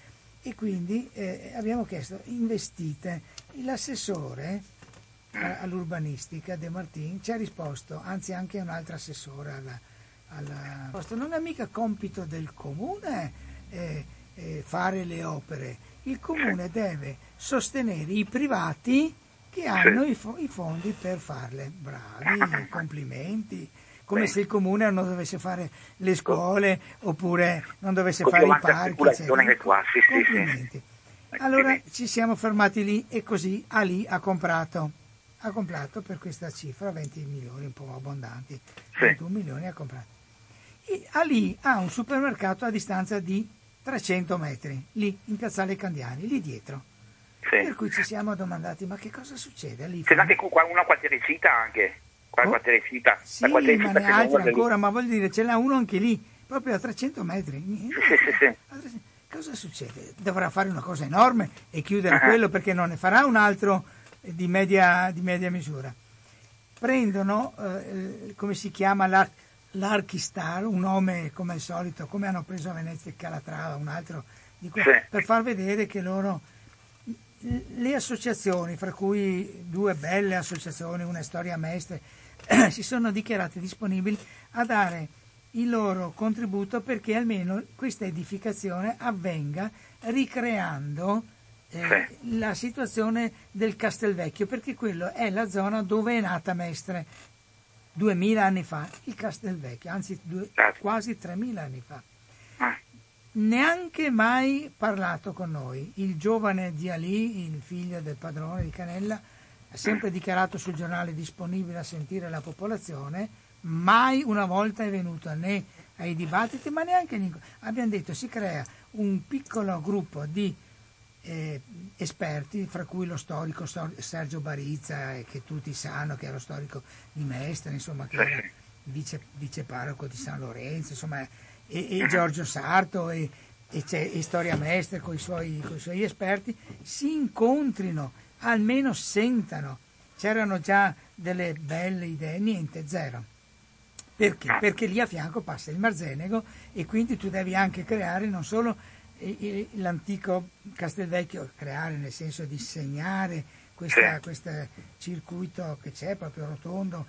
E quindi eh, abbiamo chiesto, investite. L'assessore a- all'urbanistica, De Martin, ci ha risposto, anzi anche un altro assessore alla, alla- non è mica compito del comune eh, eh, fare le opere, il comune deve sostenere i privati che hanno i, fo- i fondi per farle. Bravi, complimenti. Come se il comune non dovesse fare le scuole oppure non dovesse Così fare i parchi. eccetera. qua, sì, sì, sì. Complimenti. Allora ci siamo fermati lì e così Ali ha comprato. Ha comprato per questa cifra 20 milioni un po' abbondanti. Sì. 21 milioni ha comprato. E Ali ha un supermercato a distanza di 300 metri, lì in piazzale Candiani, lì dietro. Sì. Per cui ci siamo domandati, ma che cosa succede lì? C'è anche una quartierecita anche. Qua Oh. quartierecita. Sì, la ma ne altri muove lì. ancora, ma voglio dire, ce n'è uno anche lì, proprio a 300 metri. Sì, sì, sì. A 300 Cosa succede? Dovrà fare una cosa enorme e chiudere Ah. quello perché non ne farà un altro di media, di media misura. Prendono, eh, come si chiama, l'Ar- l'Archistar, un nome come al solito, come hanno preso a Venezia il Calatrava, un altro di que- Sì. per far vedere che loro le associazioni, fra cui due belle associazioni, una è Storia Mestre, si sono dichiarate disponibili a dare il loro contributo perché almeno questa edificazione avvenga ricreando eh, la situazione del Castelvecchio, perché quello è la zona dove è nata Mestre 2000 anni fa, il Castelvecchio, anzi due- quasi 3000 anni fa. Neanche mai parlato con noi. Il giovane di Ali, il figlio del padrone di Canella, ha sempre dichiarato sul giornale disponibile a sentire la popolazione, mai una volta è venuto né ai dibattiti, ma neanche in... abbiamo detto si crea un piccolo gruppo di eh, esperti, fra cui lo storico Sergio Barizza, eh, che tutti sanno che era lo storico di Mestre, insomma, che era vice, vice parroco di San Lorenzo, insomma, e, e Giorgio Sarto e, e, c'è, e Storia Mestre con i, suoi, suoi esperti, si incontrino, almeno sentano. C'erano già delle belle idee, niente, zero. Perché? Perché lì a fianco passa il Marzenego e quindi tu devi anche creare non solo l'antico Castelvecchio, creare nel senso di segnare questo circuito che c'è proprio rotondo,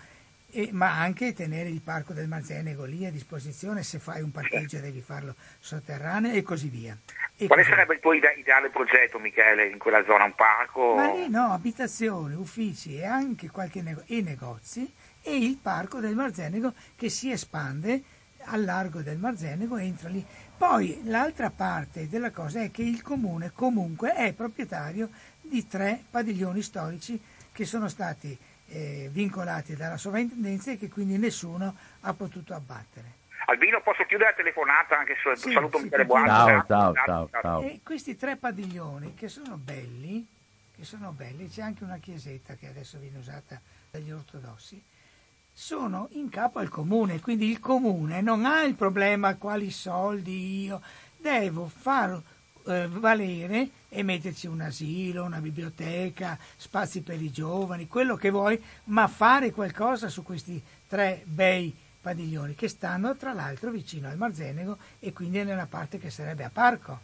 e- ma anche tenere il parco del Marzenego lì a disposizione, se fai un parcheggio devi farlo sotterraneo e così via. E Quale così- sarebbe il tuo ide- ideale progetto, Michele, in quella zona? Un parco? Ma lì no, abitazioni, uffici e anche qualche nego- e negozi e il parco del Marzenego che si espande al largo del Marzenego, entra lì. Poi l'altra parte della cosa è che il comune comunque è proprietario di tre padiglioni storici che sono stati eh, vincolati dalla sovrintendenza e che quindi nessuno ha potuto abbattere. Albino, posso chiudere la telefonata anche se Sì, saluto sì, Michele. Boato? Ciao, ciao, ciao, ciao. E questi tre padiglioni che sono belli, che sono belli, c'è anche una chiesetta che adesso viene usata dagli ortodossi, sono in capo al comune, quindi il comune non ha il problema quali soldi io devo far eh, valere e metterci un asilo, una biblioteca, spazi per i giovani, quello che vuoi, ma fare qualcosa su questi tre bei padiglioni che stanno tra l'altro vicino al Marzenego e quindi nella parte che sarebbe a parco.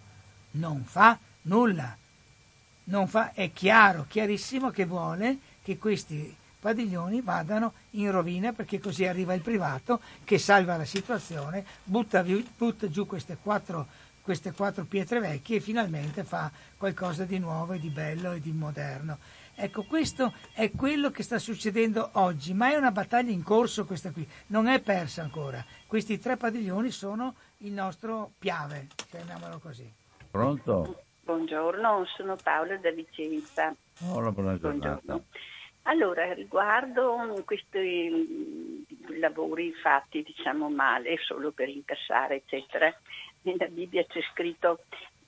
Non fa nulla. Non fa, è chiaro, chiarissimo che vuole che questi padiglioni vadano in rovina perché così arriva il privato che salva la situazione, butta, vi- butta giù queste quattro, queste quattro pietre vecchie e finalmente fa qualcosa di nuovo e di bello e di moderno. Ecco, questo è quello che sta succedendo oggi, ma è una battaglia in corso questa qui, non è persa ancora. Questi tre padiglioni sono il nostro piave, chiamiamolo così. Pronto? Buongiorno, sono Paola da Vicenza. Hola, buona giornata. Buongiorno. Allora, riguardo questi mm, lavori fatti, diciamo male, solo per incassare, eccetera, nella Bibbia c'è scritto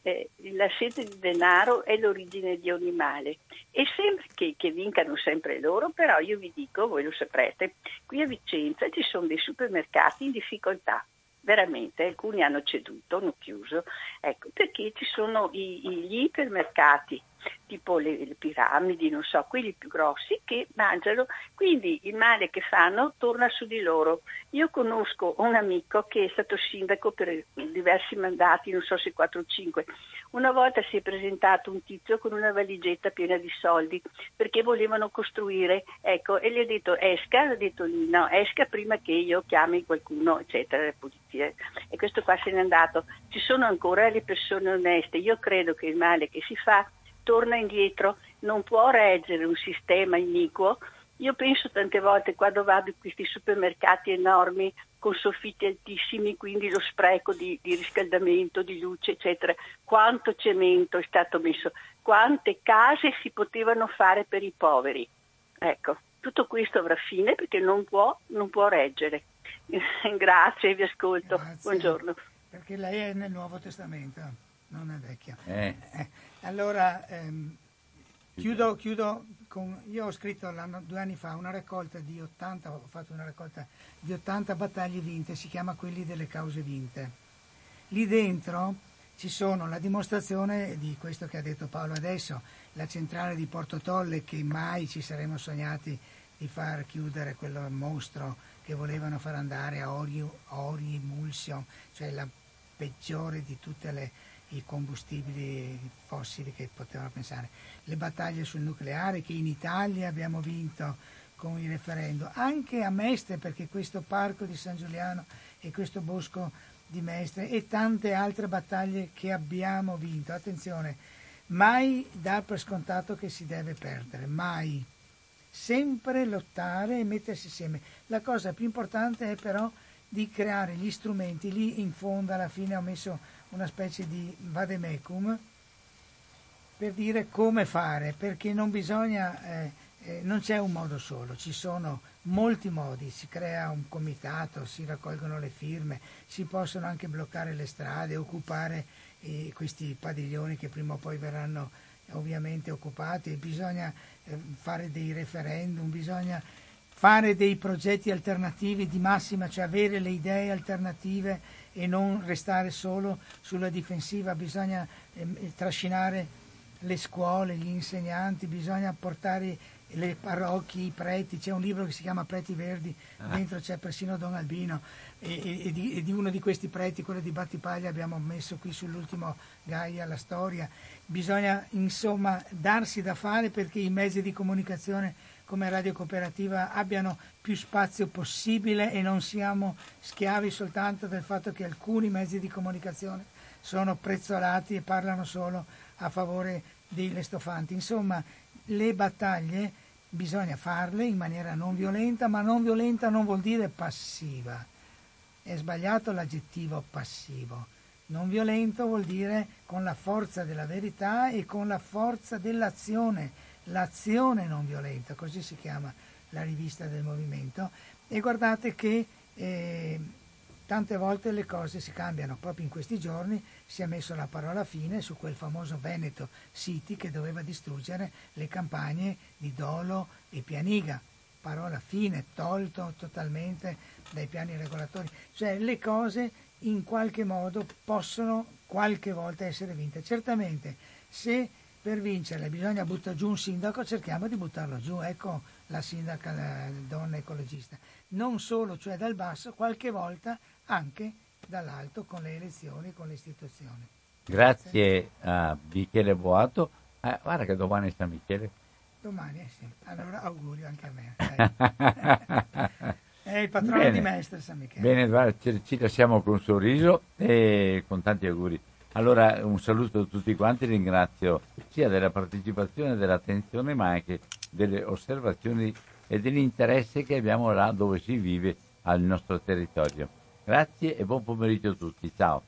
eh, la sete di denaro è l'origine di ogni male e sembra che, che vincano sempre loro, però io vi dico, voi lo saprete, qui a Vicenza ci sono dei supermercati in difficoltà. Veramente, alcuni hanno ceduto, hanno chiuso, ecco, perché ci sono i- gli ipermercati, tipo le, le piramidi, non so, quelli più grossi che mangiano, quindi il male che fanno torna su di loro. Io conosco un amico che è stato sindaco per diversi mandati, non so se 4 o 5. Una volta si è presentato un tizio con una valigetta piena di soldi perché volevano costruire, ecco, e gli ho detto esca, ha detto no, esca prima che io chiami qualcuno, eccetera, la polizia. E questo qua se n'è andato. Ci sono ancora le persone oneste, io credo che il male che si fa torna indietro, non può reggere un sistema iniquo. Io penso tante volte quando vado in questi supermercati enormi con soffitti altissimi, quindi lo spreco di, di riscaldamento, di luce, eccetera, quanto cemento è stato messo, quante case si potevano fare per i poveri. Ecco, tutto questo avrà fine perché non può, non può reggere. Grazie, vi ascolto. Grazie. Buongiorno. Perché lei è nel Nuovo Testamento, non è vecchia. Eh, Eh, allora, ehm, chiudo, chiudo con, io ho scritto due anni fa una raccolta di 80, ho fatto una raccolta di 80 battaglie vinte, si chiama Quelli delle cause vinte. Lì dentro ci sono la dimostrazione di questo che ha detto Paolo adesso, la centrale di Porto Tolle che mai ci saremmo sognati di far chiudere quel mostro che volevano far andare a Ori, Ori Emulsion, cioè la peggiore di tutti i combustibili fossili che potevano pensare. Le battaglie sul nucleare che in Italia abbiamo vinto con il referendum, anche a Mestre perché questo parco di San Giuliano e questo bosco di Mestre e tante altre battaglie che abbiamo vinto. Attenzione, mai dar per scontato che si deve perdere, mai. Sempre lottare e mettersi insieme. La cosa più importante è però di creare gli strumenti. Lì in fondo alla fine ho messo una specie di vademecum per dire come fare, perché non bisogna, eh, eh, non c'è un modo solo, ci sono molti modi, si crea un comitato, si raccolgono le firme, si possono anche bloccare le strade, occupare eh, questi padiglioni che prima o poi verranno ovviamente occupati, bisogna eh, fare dei referendum, bisogna fare dei progetti alternativi di massima, cioè avere le idee alternative e non restare solo sulla difensiva, bisogna eh, trascinare le scuole, gli insegnanti, bisogna portare le parrocchie, i preti, c'è un libro che si chiama Preti Verdi, ah. dentro c'è persino Don Albino e, e, e, di, e, di, uno di questi preti, quello di Battipaglia, abbiamo messo qui sull'ultimo Gaia la storia. Bisogna insomma darsi da fare perché i mezzi di comunicazione come Radio Cooperativa abbiano più spazio possibile e non siamo schiavi soltanto del fatto che alcuni mezzi di comunicazione sono prezzolati e parlano solo a favore dei lestofanti. Insomma, le battaglie bisogna farle in maniera non violenta, ma non violenta non vuol dire passiva. È sbagliato l'aggettivo passivo. Non violento vuol dire con la forza della verità e con la forza dell'azione l'azione non violenta, così si chiama la rivista del movimento, e guardate che eh, tante volte le cose si cambiano, proprio in questi giorni si è messo la parola fine su quel famoso Veneto City che doveva distruggere le campagne di Dolo e Pianiga, parola fine, tolto totalmente dai piani regolatori, cioè le cose in qualche modo possono qualche volta essere vinte. Certamente se per vincerle bisogna buttare giù un sindaco, cerchiamo di buttarlo giù. Ecco la sindaca la donna ecologista. Non solo, cioè dal basso, qualche volta anche dall'alto con le elezioni, con le istituzioni. Grazie a Michele Boato. Eh, guarda che domani è San Michele. Domani, eh sì. Allora auguri anche a me. è il patrono Bene. di Mestre San Michele. Bene, ci, ci lasciamo con un sorriso e con tanti auguri. Allora un saluto a tutti quanti, ringrazio sia della partecipazione, dell'attenzione, ma anche delle osservazioni e dell'interesse che abbiamo là dove si vive al nostro territorio. Grazie e buon pomeriggio a tutti, ciao.